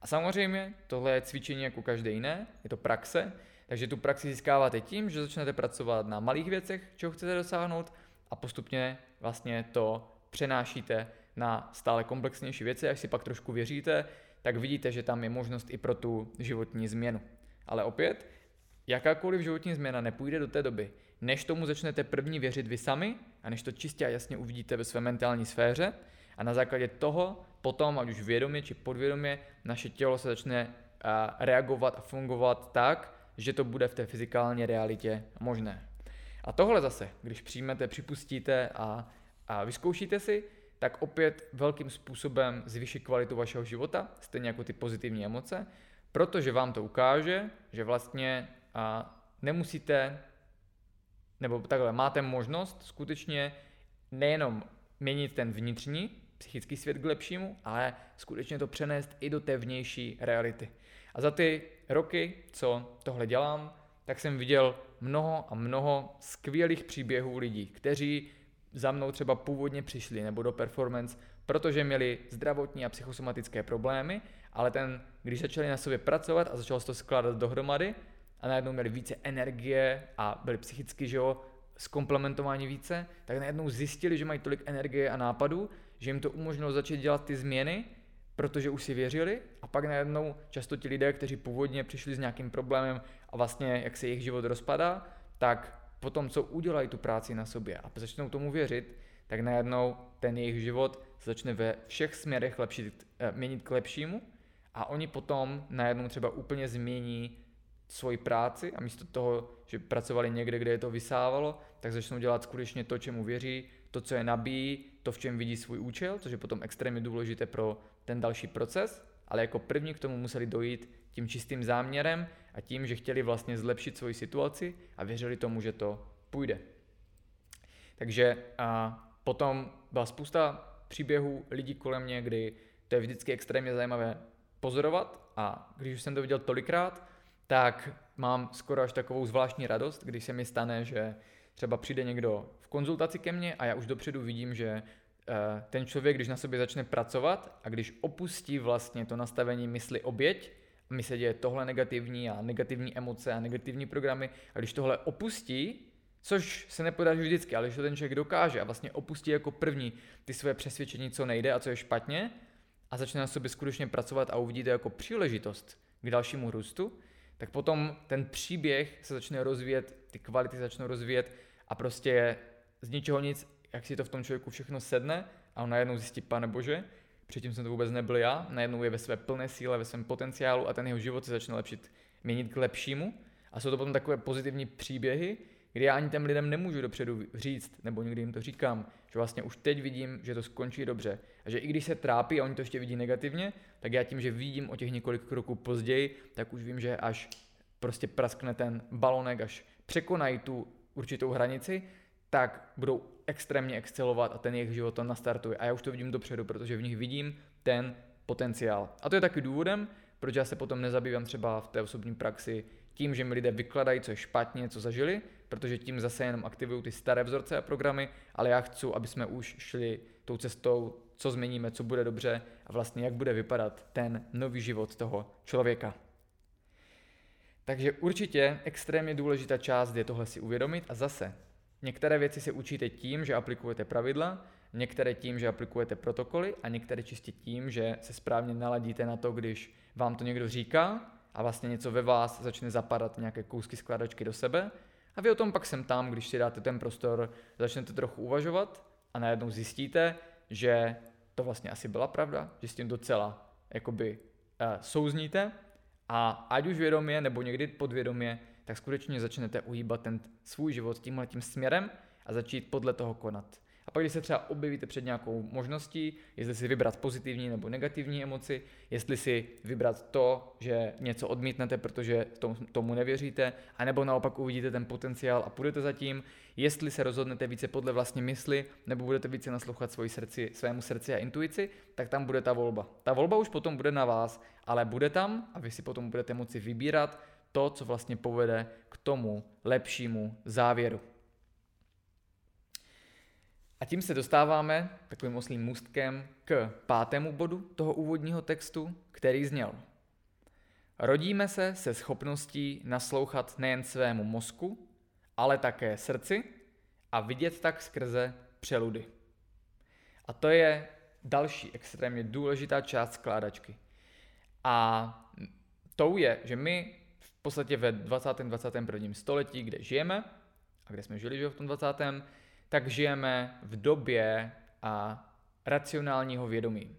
A samozřejmě tohle je cvičení jako každé jiné, je to praxe, takže tu praxi získáváte tím, že začnete pracovat na malých věcech, čeho chcete dosáhnout a postupně vlastně to přenášíte na stále komplexnější věci, až si pak trošku věříte, tak vidíte, že tam je možnost i pro tu životní změnu. Ale opět, jakákoliv životní změna nepůjde do té doby, než tomu začnete první věřit vy sami a než to čistě a jasně uvidíte ve své mentální sféře a na základě toho potom, ať už vědomě či podvědomě, naše tělo se začne reagovat a fungovat tak, že to bude v té fyzikální realitě možné. A tohle zase, když přijmete, připustíte a, a vyzkoušíte si, tak opět velkým způsobem zvýší kvalitu vašeho života, stejně jako ty pozitivní emoce, protože vám to ukáže, že vlastně a, nemusíte, nebo takhle, máte možnost skutečně nejenom měnit ten vnitřní psychický svět k lepšímu, ale skutečně to přenést i do té vnější reality. A za ty roky, co tohle dělám, tak jsem viděl mnoho a mnoho skvělých příběhů lidí, kteří za mnou třeba původně přišli nebo do performance, protože měli zdravotní a psychosomatické problémy, ale ten, když začali na sobě pracovat a začalo se to skládat dohromady a najednou měli více energie a byli psychicky, že jo, zkomplementování více, tak najednou zjistili, že mají tolik energie a nápadů, že jim to umožnilo začít dělat ty změny protože už si věřili pak najednou často ti lidé, kteří původně přišli s nějakým problémem a vlastně jak se jejich život rozpadá, tak potom, co udělají tu práci na sobě a začnou tomu věřit, tak najednou ten jejich život se začne ve všech směrech lepšit, eh, měnit k lepšímu. A oni potom najednou třeba úplně změní svoji práci a místo toho, že pracovali někde, kde je to vysávalo, tak začnou dělat skutečně to, čemu věří, to, co je nabíjí, to, v čem vidí svůj účel, což je potom extrémně důležité pro ten další proces, ale jako první k tomu museli dojít tím čistým záměrem a tím, že chtěli vlastně zlepšit svoji situaci a věřili tomu, že to půjde. Takže a potom byla spousta příběhů lidí kolem mě, kdy to je vždycky extrémně zajímavé pozorovat a když už jsem to viděl tolikrát, tak mám skoro až takovou zvláštní radost, když se mi stane, že třeba přijde někdo v konzultaci ke mně a já už dopředu vidím, že ten člověk, když na sobě začne pracovat a když opustí vlastně to nastavení mysli oběť, mi se děje tohle negativní a negativní emoce a negativní programy, a když tohle opustí, což se nepodaří vždycky, ale když to ten člověk dokáže a vlastně opustí jako první ty své přesvědčení, co nejde a co je špatně, a začne na sobě skutečně pracovat a uvidíte jako příležitost k dalšímu růstu, tak potom ten příběh se začne rozvíjet, ty kvality začnou rozvíjet a prostě z ničeho nic jak si to v tom člověku všechno sedne a on najednou zjistí, pane bože, předtím jsem to vůbec nebyl já, najednou je ve své plné síle, ve svém potenciálu a ten jeho život se začne lepšit, měnit k lepšímu. A jsou to potom takové pozitivní příběhy, kdy já ani těm lidem nemůžu dopředu říct, nebo někdy jim to říkám, že vlastně už teď vidím, že to skončí dobře. A že i když se trápí a oni to ještě vidí negativně, tak já tím, že vidím o těch několik kroků později, tak už vím, že až prostě praskne ten balonek, až překonají tu určitou hranici, tak budou extrémně excelovat a ten jejich život to nastartuje. A já už to vidím dopředu, protože v nich vidím ten potenciál. A to je taky důvodem, proč já se potom nezabývám třeba v té osobní praxi tím, že mi lidé vykladají, co je špatně, co zažili, protože tím zase jenom aktivují ty staré vzorce a programy, ale já chci, aby jsme už šli tou cestou, co změníme, co bude dobře a vlastně jak bude vypadat ten nový život toho člověka. Takže určitě extrémně důležitá část je tohle si uvědomit a zase některé věci se učíte tím, že aplikujete pravidla, některé tím, že aplikujete protokoly a některé čistě tím, že se správně naladíte na to, když vám to někdo říká a vlastně něco ve vás začne zapadat nějaké kousky skládačky do sebe. A vy o tom pak sem tam, když si dáte ten prostor, začnete trochu uvažovat a najednou zjistíte, že to vlastně asi byla pravda, že s tím docela jakoby uh, souzníte. A ať už vědomě nebo někdy podvědomě, tak skutečně začnete uhýbat ten svůj život tímhle tím směrem a začít podle toho konat. A pak, když se třeba objevíte před nějakou možností, jestli si vybrat pozitivní nebo negativní emoci, jestli si vybrat to, že něco odmítnete, protože tomu nevěříte, anebo naopak uvidíte ten potenciál a půjdete za tím, jestli se rozhodnete více podle vlastní mysli, nebo budete více naslouchat svoji srdci, svému srdci a intuici, tak tam bude ta volba. Ta volba už potom bude na vás, ale bude tam a vy si potom budete moci vybírat to, co vlastně povede k tomu lepšímu závěru. A tím se dostáváme takovým oslým můstkem k pátému bodu toho úvodního textu, který zněl. Rodíme se se schopností naslouchat nejen svému mozku, ale také srdci a vidět tak skrze přeludy. A to je další extrémně důležitá část skládačky. A tou je, že my podstatě ve 20. 21. století, kde žijeme, a kde jsme žili že v tom 20 tak žijeme v době a racionálního vědomí.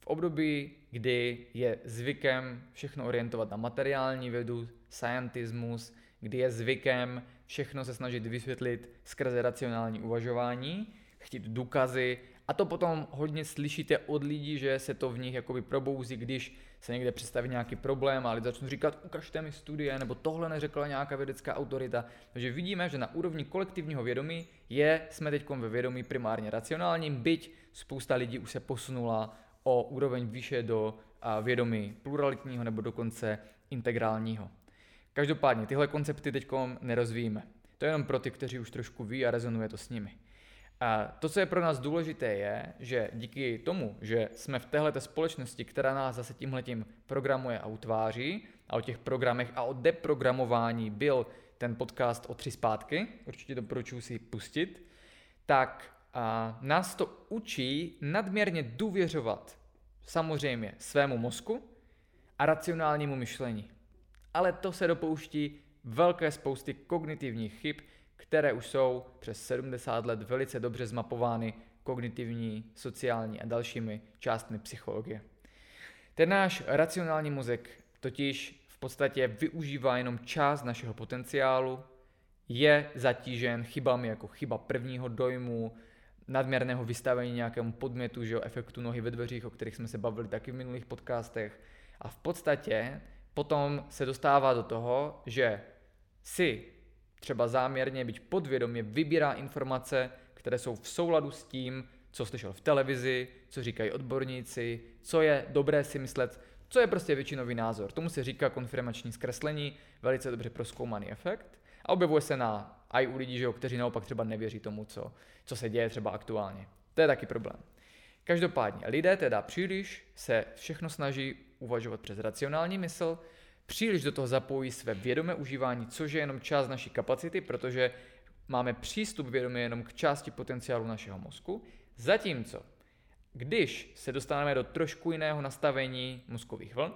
V období, kdy je zvykem všechno orientovat na materiální vědu, scientismus, kdy je zvykem všechno se snažit vysvětlit skrze racionální uvažování, chtít důkazy a to potom hodně slyšíte od lidí, že se to v nich jakoby probouzí, když se někde představí nějaký problém a lidi začnou říkat, ukažte mi studie, nebo tohle neřekla nějaká vědecká autorita. Takže vidíme, že na úrovni kolektivního vědomí je, jsme teď ve vědomí primárně racionálním, byť spousta lidí už se posunula o úroveň výše do vědomí pluralitního nebo dokonce integrálního. Každopádně tyhle koncepty teď nerozvíjíme. To je jenom pro ty, kteří už trošku ví a rezonuje to s nimi. A to, co je pro nás důležité, je, že díky tomu, že jsme v téhle společnosti, která nás zase tímhletím programuje a utváří, a o těch programech a o deprogramování byl ten podcast o tři zpátky, určitě doporučuji si pustit, tak a nás to učí nadměrně důvěřovat samozřejmě svému mozku a racionálnímu myšlení. Ale to se dopouští velké spousty kognitivních chyb, které už jsou přes 70 let velice dobře zmapovány kognitivní, sociální a dalšími částmi psychologie. Ten náš racionální mozek totiž v podstatě využívá jenom část našeho potenciálu, je zatížen chybami jako chyba prvního dojmu, nadměrného vystavení nějakému podmětu, že jo, efektu nohy ve dveřích, o kterých jsme se bavili taky v minulých podcastech. A v podstatě potom se dostává do toho, že si třeba záměrně, byť podvědomě vybírá informace, které jsou v souladu s tím, co slyšel v televizi, co říkají odborníci, co je dobré si myslet, co je prostě většinový názor. Tomu se říká konfirmační zkreslení, velice dobře proskoumaný efekt a objevuje se na i u lidí, že jo, kteří naopak třeba nevěří tomu, co, co se děje třeba aktuálně. To je taky problém. Každopádně lidé teda příliš se všechno snaží uvažovat přes racionální mysl, příliš do toho zapojí své vědomé užívání, což je jenom část naší kapacity, protože máme přístup vědomě jenom k části potenciálu našeho mozku, zatímco když se dostaneme do trošku jiného nastavení mozkových vln,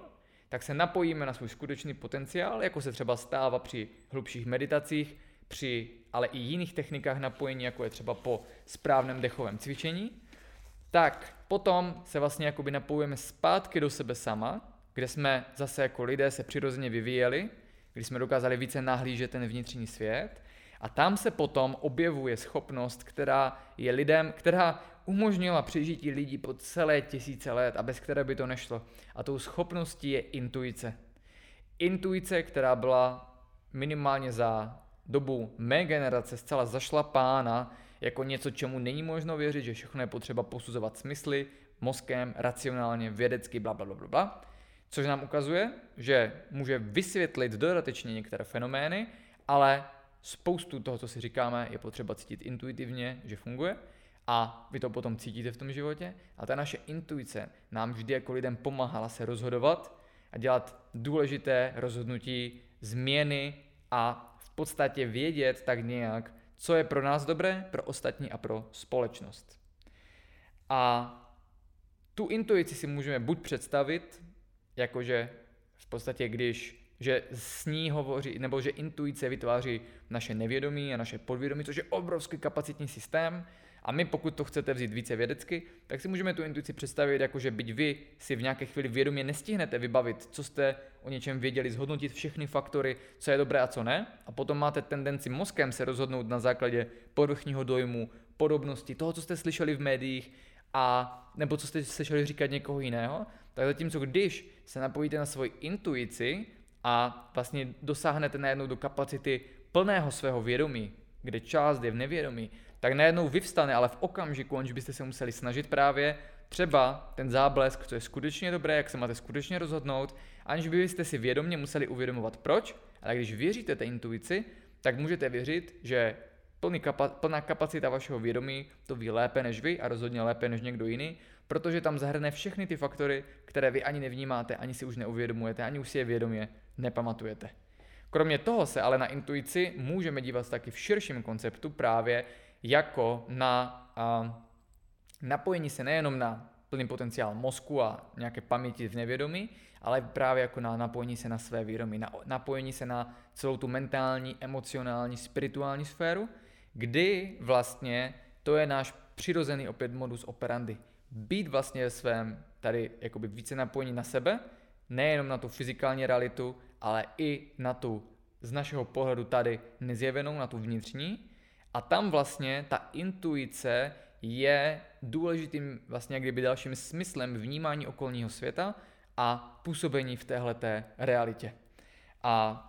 tak se napojíme na svůj skutečný potenciál, jako se třeba stává při hlubších meditacích, při ale i jiných technikách napojení, jako je třeba po správném dechovém cvičení, tak potom se vlastně jakoby napojujeme zpátky do sebe sama kde jsme zase jako lidé se přirozeně vyvíjeli, kdy jsme dokázali více nahlížet ten vnitřní svět a tam se potom objevuje schopnost, která je lidem, která umožnila přežití lidí po celé tisíce let a bez které by to nešlo. A tou schopností je intuice. Intuice, která byla minimálně za dobu mé generace zcela zašlapána jako něco, čemu není možno věřit, že všechno je potřeba posuzovat smysly, mozkem, racionálně, vědecky, bla, bla, bla, bla, bla což nám ukazuje, že může vysvětlit dodatečně některé fenomény, ale spoustu toho, co si říkáme, je potřeba cítit intuitivně, že funguje a vy to potom cítíte v tom životě a ta naše intuice nám vždy jako lidem pomáhala se rozhodovat a dělat důležité rozhodnutí, změny a v podstatě vědět tak nějak, co je pro nás dobré, pro ostatní a pro společnost. A tu intuici si můžeme buď představit, jakože v podstatě když že s ní hovoří, nebo že intuice vytváří naše nevědomí a naše podvědomí, což je obrovský kapacitní systém. A my, pokud to chcete vzít více vědecky, tak si můžeme tu intuici představit jako, že byť vy si v nějaké chvíli vědomě nestihnete vybavit, co jste o něčem věděli, zhodnotit všechny faktory, co je dobré a co ne, a potom máte tendenci mozkem se rozhodnout na základě povrchního dojmu, podobnosti, toho, co jste slyšeli v médiích, a nebo co jste slyšeli říkat někoho jiného, tak zatímco když se napojíte na svoji intuici a vlastně dosáhnete najednou do kapacity plného svého vědomí, kde část je v nevědomí, tak najednou vyvstane, ale v okamžiku, aniž byste se museli snažit právě třeba ten záblesk, co je skutečně dobré, jak se máte skutečně rozhodnout, aniž byste si vědomě museli uvědomovat proč, ale když věříte té intuici, tak můžete věřit, že plný kapa- plná kapacita vašeho vědomí to ví lépe než vy a rozhodně lépe než někdo jiný, protože tam zahrne všechny ty faktory, které vy ani nevnímáte, ani si už neuvědomujete, ani už si je vědomě nepamatujete. Kromě toho se ale na intuici můžeme dívat taky v širším konceptu právě jako na a, napojení se nejenom na plný potenciál mozku a nějaké paměti v nevědomí, ale právě jako na napojení se na své vědomí, na napojení se na celou tu mentální, emocionální, spirituální sféru, kdy vlastně to je náš přirozený opět modus operandi. Být vlastně ve svém tady jakoby více napojení na sebe, nejenom na tu fyzikální realitu, ale i na tu z našeho pohledu tady nezjevenou, na tu vnitřní. A tam vlastně ta intuice je důležitým vlastně kdyby dalším smyslem vnímání okolního světa a působení v téhleté realitě. A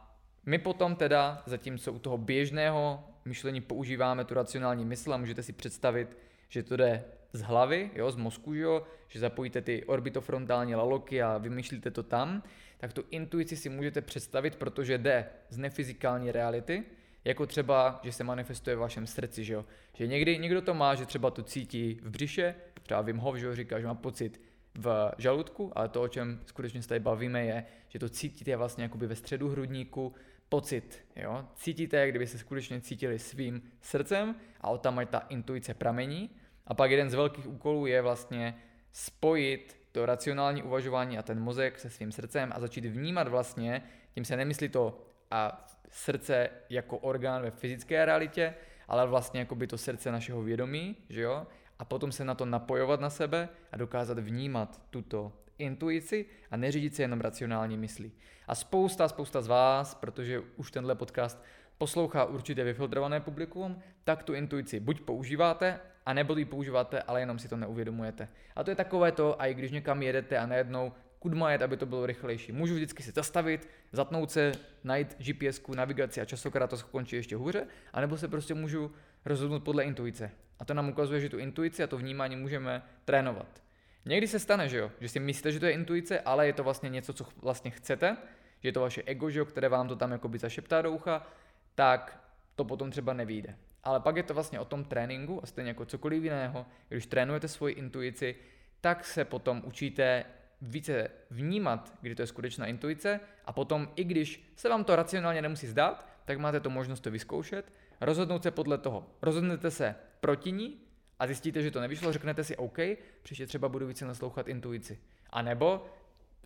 my potom teda, zatímco u toho běžného myšlení používáme tu racionální mysl a můžete si představit, že to jde z hlavy, jo, z mozku, jo, že zapojíte ty orbitofrontální laloky a vymýšlíte to tam, tak tu intuici si můžete představit, protože jde z nefyzikální reality, jako třeba, že se manifestuje v vašem srdci, že jo. Že někdy někdo to má, že třeba to cítí v břiše, třeba Wim Hof, že jo, říká, že má pocit v žaludku, ale to, o čem skutečně se tady bavíme, je, že to cítíte vlastně jakoby ve středu hrudníku, pocit, jo. Cítíte, jak kdyby se skutečně cítili svým srdcem a o tam ta intuice pramení. A pak jeden z velkých úkolů je vlastně spojit to racionální uvažování a ten mozek se svým srdcem a začít vnímat vlastně, tím se nemyslí to a srdce jako orgán ve fyzické realitě, ale vlastně jako by to srdce našeho vědomí, že jo? A potom se na to napojovat na sebe a dokázat vnímat tuto intuici a neřídit se jenom racionální myslí. A spousta, spousta z vás, protože už tenhle podcast poslouchá určitě vyfiltrované publikum, tak tu intuici buď používáte, a nebo ji používáte, ale jenom si to neuvědomujete. A to je takové to, a i když někam jedete a najednou kudma jet, aby to bylo rychlejší. Můžu vždycky se zastavit, zatnout se, najít GPS, navigaci a časokrát to skončí ještě hůře, anebo se prostě můžu rozhodnout podle intuice. A to nám ukazuje, že tu intuici a to vnímání můžeme trénovat. Někdy se stane, že jo, že si myslíte, že to je intuice, ale je to vlastně něco, co vlastně chcete, že je to vaše ego, že jo, které vám to tam jakoby zašeptá do ucha, tak to potom třeba nevíde. Ale pak je to vlastně o tom tréninku a stejně jako cokoliv jiného, když trénujete svoji intuici, tak se potom učíte více vnímat, kdy to je skutečná intuice a potom i když se vám to racionálně nemusí zdát, tak máte to možnost to vyzkoušet, rozhodnout se podle toho. Rozhodnete se proti ní a zjistíte, že to nevyšlo, řeknete si OK, příště třeba budu více naslouchat intuici. A nebo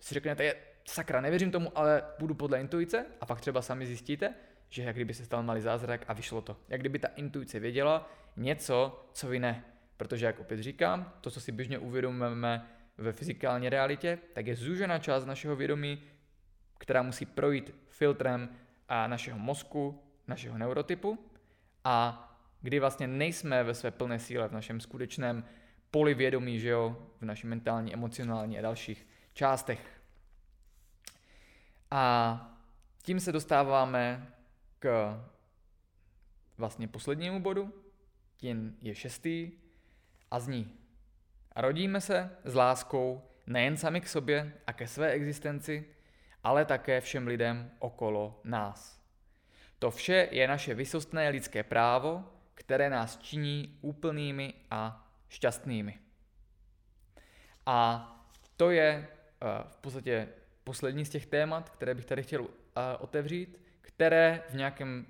si řeknete, je, sakra, nevěřím tomu, ale budu podle intuice a pak třeba sami zjistíte, že jak kdyby se stal malý zázrak a vyšlo to. Jak kdyby ta intuice věděla něco, co vy ne. Protože, jak opět říkám, to, co si běžně uvědomujeme ve fyzikální realitě, tak je zúžená část našeho vědomí, která musí projít filtrem a našeho mozku, našeho neurotypu a kdy vlastně nejsme ve své plné síle v našem skutečném poli vědomí, že jo, v naší mentální, emocionální a dalších částech. A tím se dostáváme k vlastně poslednímu bodu, tím je šestý a zní. Rodíme se s láskou nejen sami k sobě a ke své existenci, ale také všem lidem okolo nás. To vše je naše vysostné lidské právo, které nás činí úplnými a šťastnými. A to je eh, v podstatě poslední z těch témat, které bych tady chtěl uh, otevřít, které v nějakém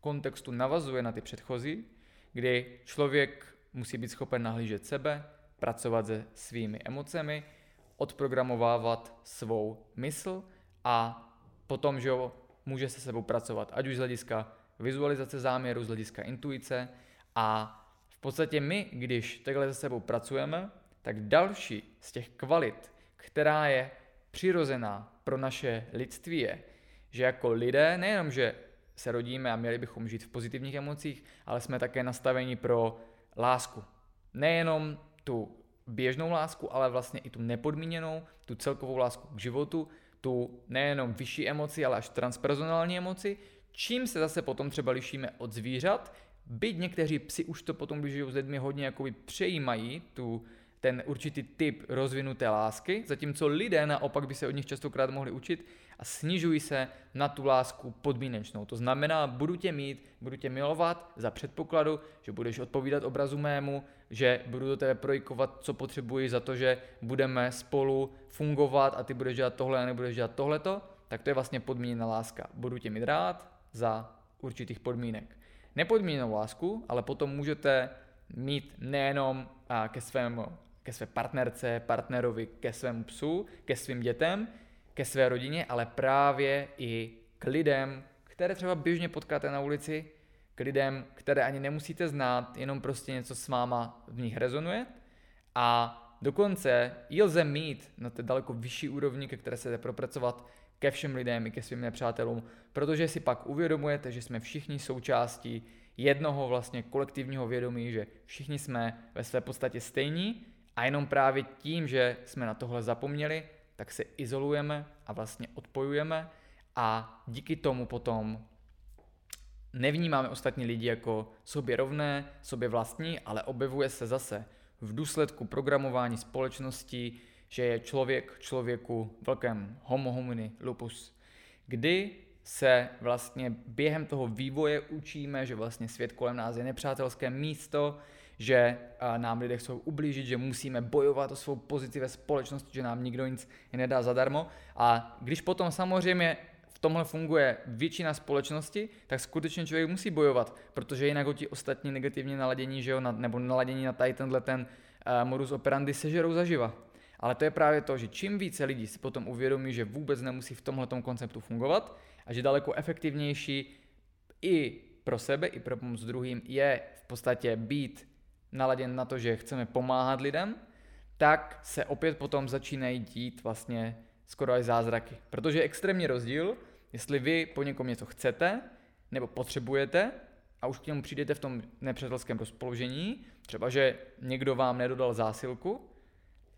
kontextu navazuje na ty předchozí, kdy člověk musí být schopen nahlížet sebe, pracovat se svými emocemi, odprogramovávat svou mysl a potom, že jo, může se sebou pracovat, ať už z hlediska vizualizace záměru, z hlediska intuice. A v podstatě my, když takhle se sebou pracujeme, tak další z těch kvalit, která je přirozená pro naše lidství je, že jako lidé nejenom, že se rodíme a měli bychom žít v pozitivních emocích, ale jsme také nastaveni pro lásku. Nejenom tu běžnou lásku, ale vlastně i tu nepodmíněnou, tu celkovou lásku k životu, tu nejenom vyšší emoci, ale až transpersonální emoci, čím se zase potom třeba lišíme od zvířat, byť někteří psi už to potom, když žijou s lidmi, hodně jakoby přejímají tu ten určitý typ rozvinuté lásky, zatímco lidé naopak by se od nich častokrát mohli učit a snižují se na tu lásku podmínečnou. To znamená, budu tě mít, budu tě milovat za předpokladu, že budeš odpovídat obrazu mému, že budu do tebe projikovat, co potřebuji za to, že budeme spolu fungovat a ty budeš dělat tohle a nebudeš dělat tohleto, tak to je vlastně podmíněná láska. Budu tě mít rád za určitých podmínek. Nepodmíněnou lásku, ale potom můžete mít nejenom ke svému ke své partnerce, partnerovi, ke svému psu, ke svým dětem, ke své rodině, ale právě i k lidem, které třeba běžně potkáte na ulici, k lidem, které ani nemusíte znát, jenom prostě něco s váma v nich rezonuje. A dokonce ji lze mít na té daleko vyšší úrovni, ke které se jde propracovat ke všem lidem i ke svým nepřátelům, protože si pak uvědomujete, že jsme všichni součástí jednoho vlastně kolektivního vědomí, že všichni jsme ve své podstatě stejní a jenom právě tím, že jsme na tohle zapomněli, tak se izolujeme a vlastně odpojujeme a díky tomu potom nevnímáme ostatní lidi jako sobě rovné, sobě vlastní, ale objevuje se zase v důsledku programování společnosti, že je člověk člověku velkém homo homini lupus, kdy se vlastně během toho vývoje učíme, že vlastně svět kolem nás je nepřátelské místo, že nám lidé chcou ublížit, že musíme bojovat o svou pozici ve společnosti, že nám nikdo nic nedá zadarmo. A když potom samozřejmě v tomhle funguje většina společnosti, tak skutečně člověk musí bojovat, protože jinak ho ti ostatní negativně naladění, že jo, nebo naladění na tady tenhle ten modus operandi sežerou zaživa. Ale to je právě to, že čím více lidí si potom uvědomí, že vůbec nemusí v tomhle konceptu fungovat a že daleko efektivnější i pro sebe, i pro pomoc druhým je v podstatě být naladěn na to, že chceme pomáhat lidem, tak se opět potom začínají dít vlastně skoro až zázraky. Protože je extrémní rozdíl, jestli vy po někom něco chcete nebo potřebujete a už k němu přijdete v tom nepřátelském rozpoložení, třeba že někdo vám nedodal zásilku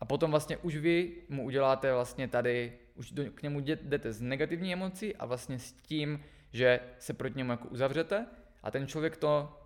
a potom vlastně už vy mu uděláte vlastně tady, už do, k němu jdete z negativní emocí a vlastně s tím, že se proti němu jako uzavřete a ten člověk to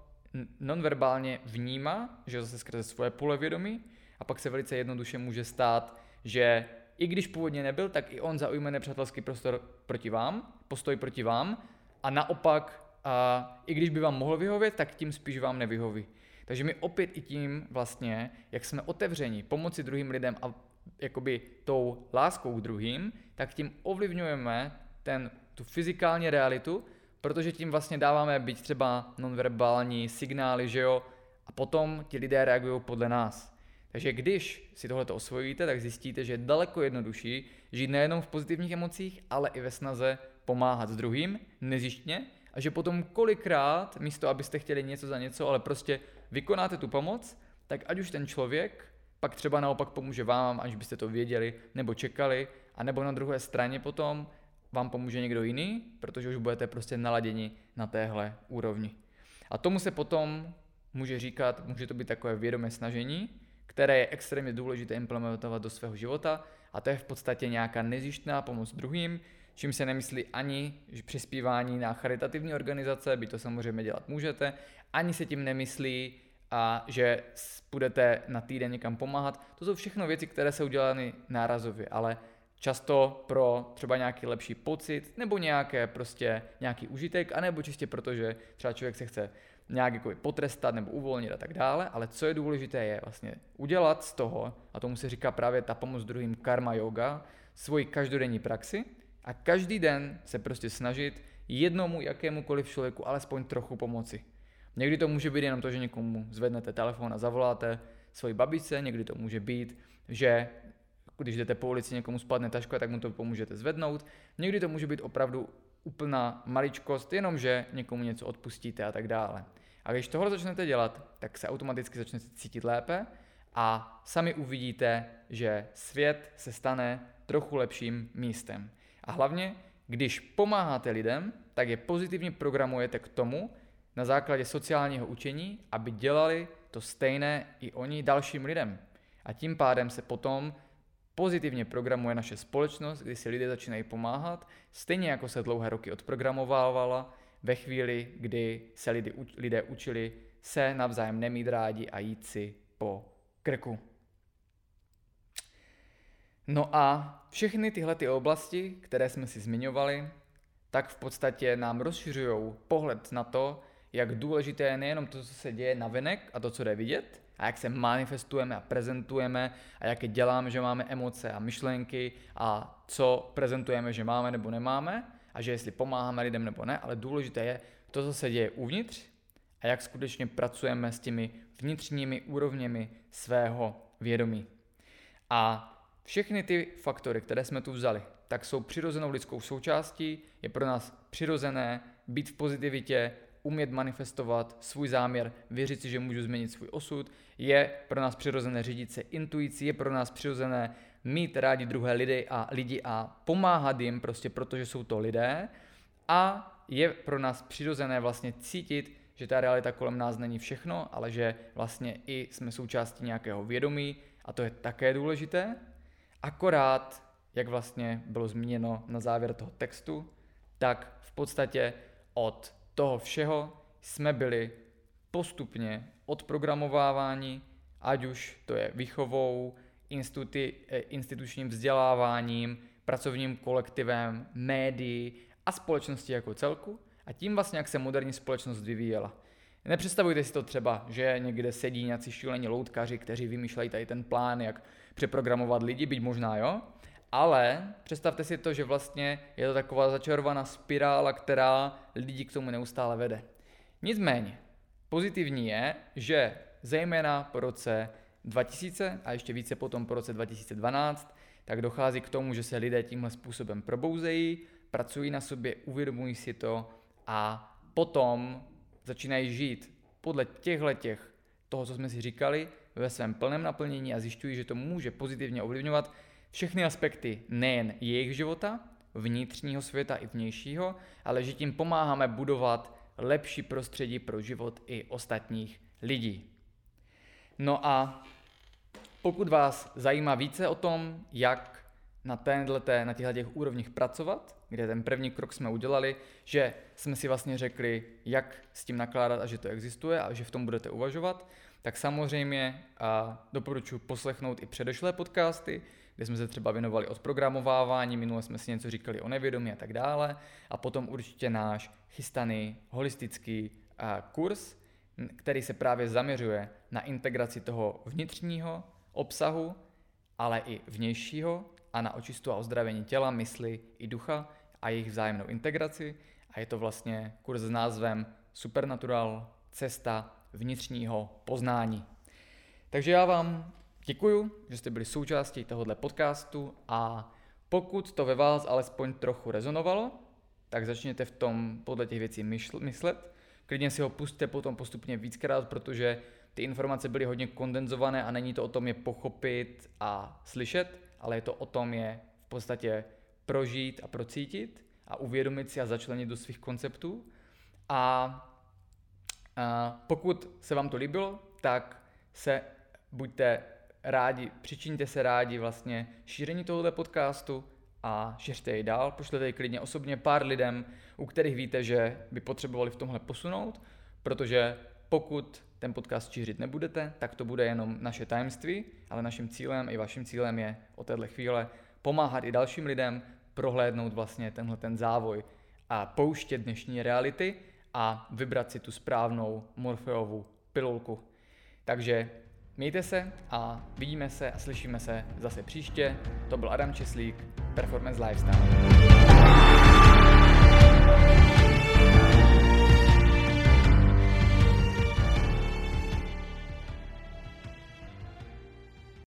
nonverbálně vnímá, že zase skrze svoje pole vědomí a pak se velice jednoduše může stát, že i když původně nebyl, tak i on zaujme nepřátelský prostor proti vám, postoj proti vám a naopak, a i když by vám mohl vyhovět, tak tím spíš vám nevyhoví. Takže my opět i tím vlastně, jak jsme otevření pomoci druhým lidem a jakoby tou láskou k druhým, tak tím ovlivňujeme ten, tu fyzikální realitu, protože tím vlastně dáváme být třeba nonverbální signály, že jo, a potom ti lidé reagují podle nás. Takže když si tohle osvojíte, tak zjistíte, že je daleko jednodušší žít nejenom v pozitivních emocích, ale i ve snaze pomáhat s druhým, nezjištně, a že potom kolikrát, místo abyste chtěli něco za něco, ale prostě vykonáte tu pomoc, tak ať už ten člověk pak třeba naopak pomůže vám, až byste to věděli nebo čekali, a nebo na druhé straně potom vám pomůže někdo jiný, protože už budete prostě naladěni na téhle úrovni. A tomu se potom může říkat, může to být takové vědomé snažení, které je extrémně důležité implementovat do svého života a to je v podstatě nějaká nezjištná pomoc druhým, čím se nemyslí ani přispívání na charitativní organizace, by to samozřejmě dělat můžete, ani se tím nemyslí, a že budete na týden někam pomáhat. To jsou všechno věci, které jsou udělány nárazově, ale často pro třeba nějaký lepší pocit, nebo nějaké prostě nějaký užitek, anebo čistě proto, že třeba člověk se chce nějak jako potrestat nebo uvolnit a tak dále, ale co je důležité je vlastně udělat z toho, a tomu se říká právě ta pomoc druhým karma yoga, svoji každodenní praxi a každý den se prostě snažit jednomu jakémukoliv člověku alespoň trochu pomoci. Někdy to může být jenom to, že někomu zvednete telefon a zavoláte svoji babičce, někdy to může být, že když jdete po ulici, někomu spadne taška, tak mu to pomůžete zvednout. Někdy to může být opravdu úplná maličkost, jenom že někomu něco odpustíte a tak dále. A když tohle začnete dělat, tak se automaticky začnete cítit lépe a sami uvidíte, že svět se stane trochu lepším místem. A hlavně, když pomáháte lidem, tak je pozitivně programujete k tomu, na základě sociálního učení, aby dělali to stejné i oni dalším lidem. A tím pádem se potom pozitivně programuje naše společnost, kdy si lidé začínají pomáhat, stejně jako se dlouhé roky odprogramovávala ve chvíli, kdy se lidé, lidé učili se navzájem nemít rádi a jít si po krku. No a všechny tyhle ty oblasti, které jsme si zmiňovali, tak v podstatě nám rozšiřují pohled na to, jak důležité je nejenom to, co se děje na venek a to, co jde vidět, a jak se manifestujeme a prezentujeme a jaké děláme, že máme emoce a myšlenky a co prezentujeme, že máme nebo nemáme a že jestli pomáháme lidem nebo ne, ale důležité je to, co se děje uvnitř a jak skutečně pracujeme s těmi vnitřními úrovněmi svého vědomí. A všechny ty faktory, které jsme tu vzali, tak jsou přirozenou lidskou součástí, je pro nás přirozené být v pozitivitě, umět manifestovat svůj záměr, věřit si, že můžu změnit svůj osud, je pro nás přirozené řídit se intuicí, je pro nás přirozené mít rádi druhé lidi a lidi a pomáhat jim prostě protože jsou to lidé a je pro nás přirozené vlastně cítit, že ta realita kolem nás není všechno, ale že vlastně i jsme součástí nějakého vědomí a to je také důležité. Akorát, jak vlastně bylo zmíněno na závěr toho textu, tak v podstatě od toho všeho jsme byli postupně odprogramováváni, ať už to je výchovou, instituty, eh, institučním vzděláváním, pracovním kolektivem, médií a společnosti jako celku a tím vlastně, jak se moderní společnost vyvíjela. Nepředstavujte si to třeba, že někde sedí nějací šílení loutkaři, kteří vymýšlejí tady ten plán, jak přeprogramovat lidi, byť možná jo, ale představte si to, že vlastně je to taková začarovaná spirála, která lidi k tomu neustále vede. Nicméně, pozitivní je, že zejména po roce 2000 a ještě více potom po roce 2012, tak dochází k tomu, že se lidé tímhle způsobem probouzejí, pracují na sobě, uvědomují si to a potom začínají žít podle těchto těch, toho, co jsme si říkali, ve svém plném naplnění a zjišťují, že to může pozitivně ovlivňovat všechny aspekty nejen jejich života, vnitřního světa i vnějšího, ale že tím pomáháme budovat lepší prostředí pro život i ostatních lidí. No a pokud vás zajímá více o tom, jak na, téhleté, na těchto těch úrovních pracovat, kde ten první krok jsme udělali, že jsme si vlastně řekli, jak s tím nakládat a že to existuje a že v tom budete uvažovat, tak samozřejmě a doporučuji poslechnout i předešlé podcasty, kde jsme se třeba věnovali od programovávání, minule jsme si něco říkali o nevědomí a tak dále, a potom určitě náš chystaný holistický kurz, který se právě zaměřuje na integraci toho vnitřního obsahu, ale i vnějšího a na očistu a ozdravení těla, mysli i ducha a jejich vzájemnou integraci. A je to vlastně kurz s názvem Supernatural cesta vnitřního poznání. Takže já vám děkuju, že jste byli součástí tohohle podcastu a pokud to ve vás alespoň trochu rezonovalo, tak začněte v tom podle těch věcí myslet. Klidně si ho pustte potom postupně víckrát, protože ty informace byly hodně kondenzované a není to o tom je pochopit a slyšet, ale je to o tom je v podstatě prožít a procítit a uvědomit si a začlenit do svých konceptů. A a pokud se vám to líbilo, tak se buďte rádi, přičiňte se rádi vlastně šíření tohoto podcastu a šiřte jej dál, pošlete jej klidně osobně pár lidem, u kterých víte, že by potřebovali v tomhle posunout, protože pokud ten podcast šířit nebudete, tak to bude jenom naše tajemství, ale naším cílem i vaším cílem je od téhle chvíle pomáhat i dalším lidem prohlédnout vlastně tenhle ten závoj a pouštět dnešní reality a vybrat si tu správnou Morfeovu pilulku. Takže Mějte se a vidíme se a slyšíme se zase příště. To byl Adam Česlík, Performance Lifestyle.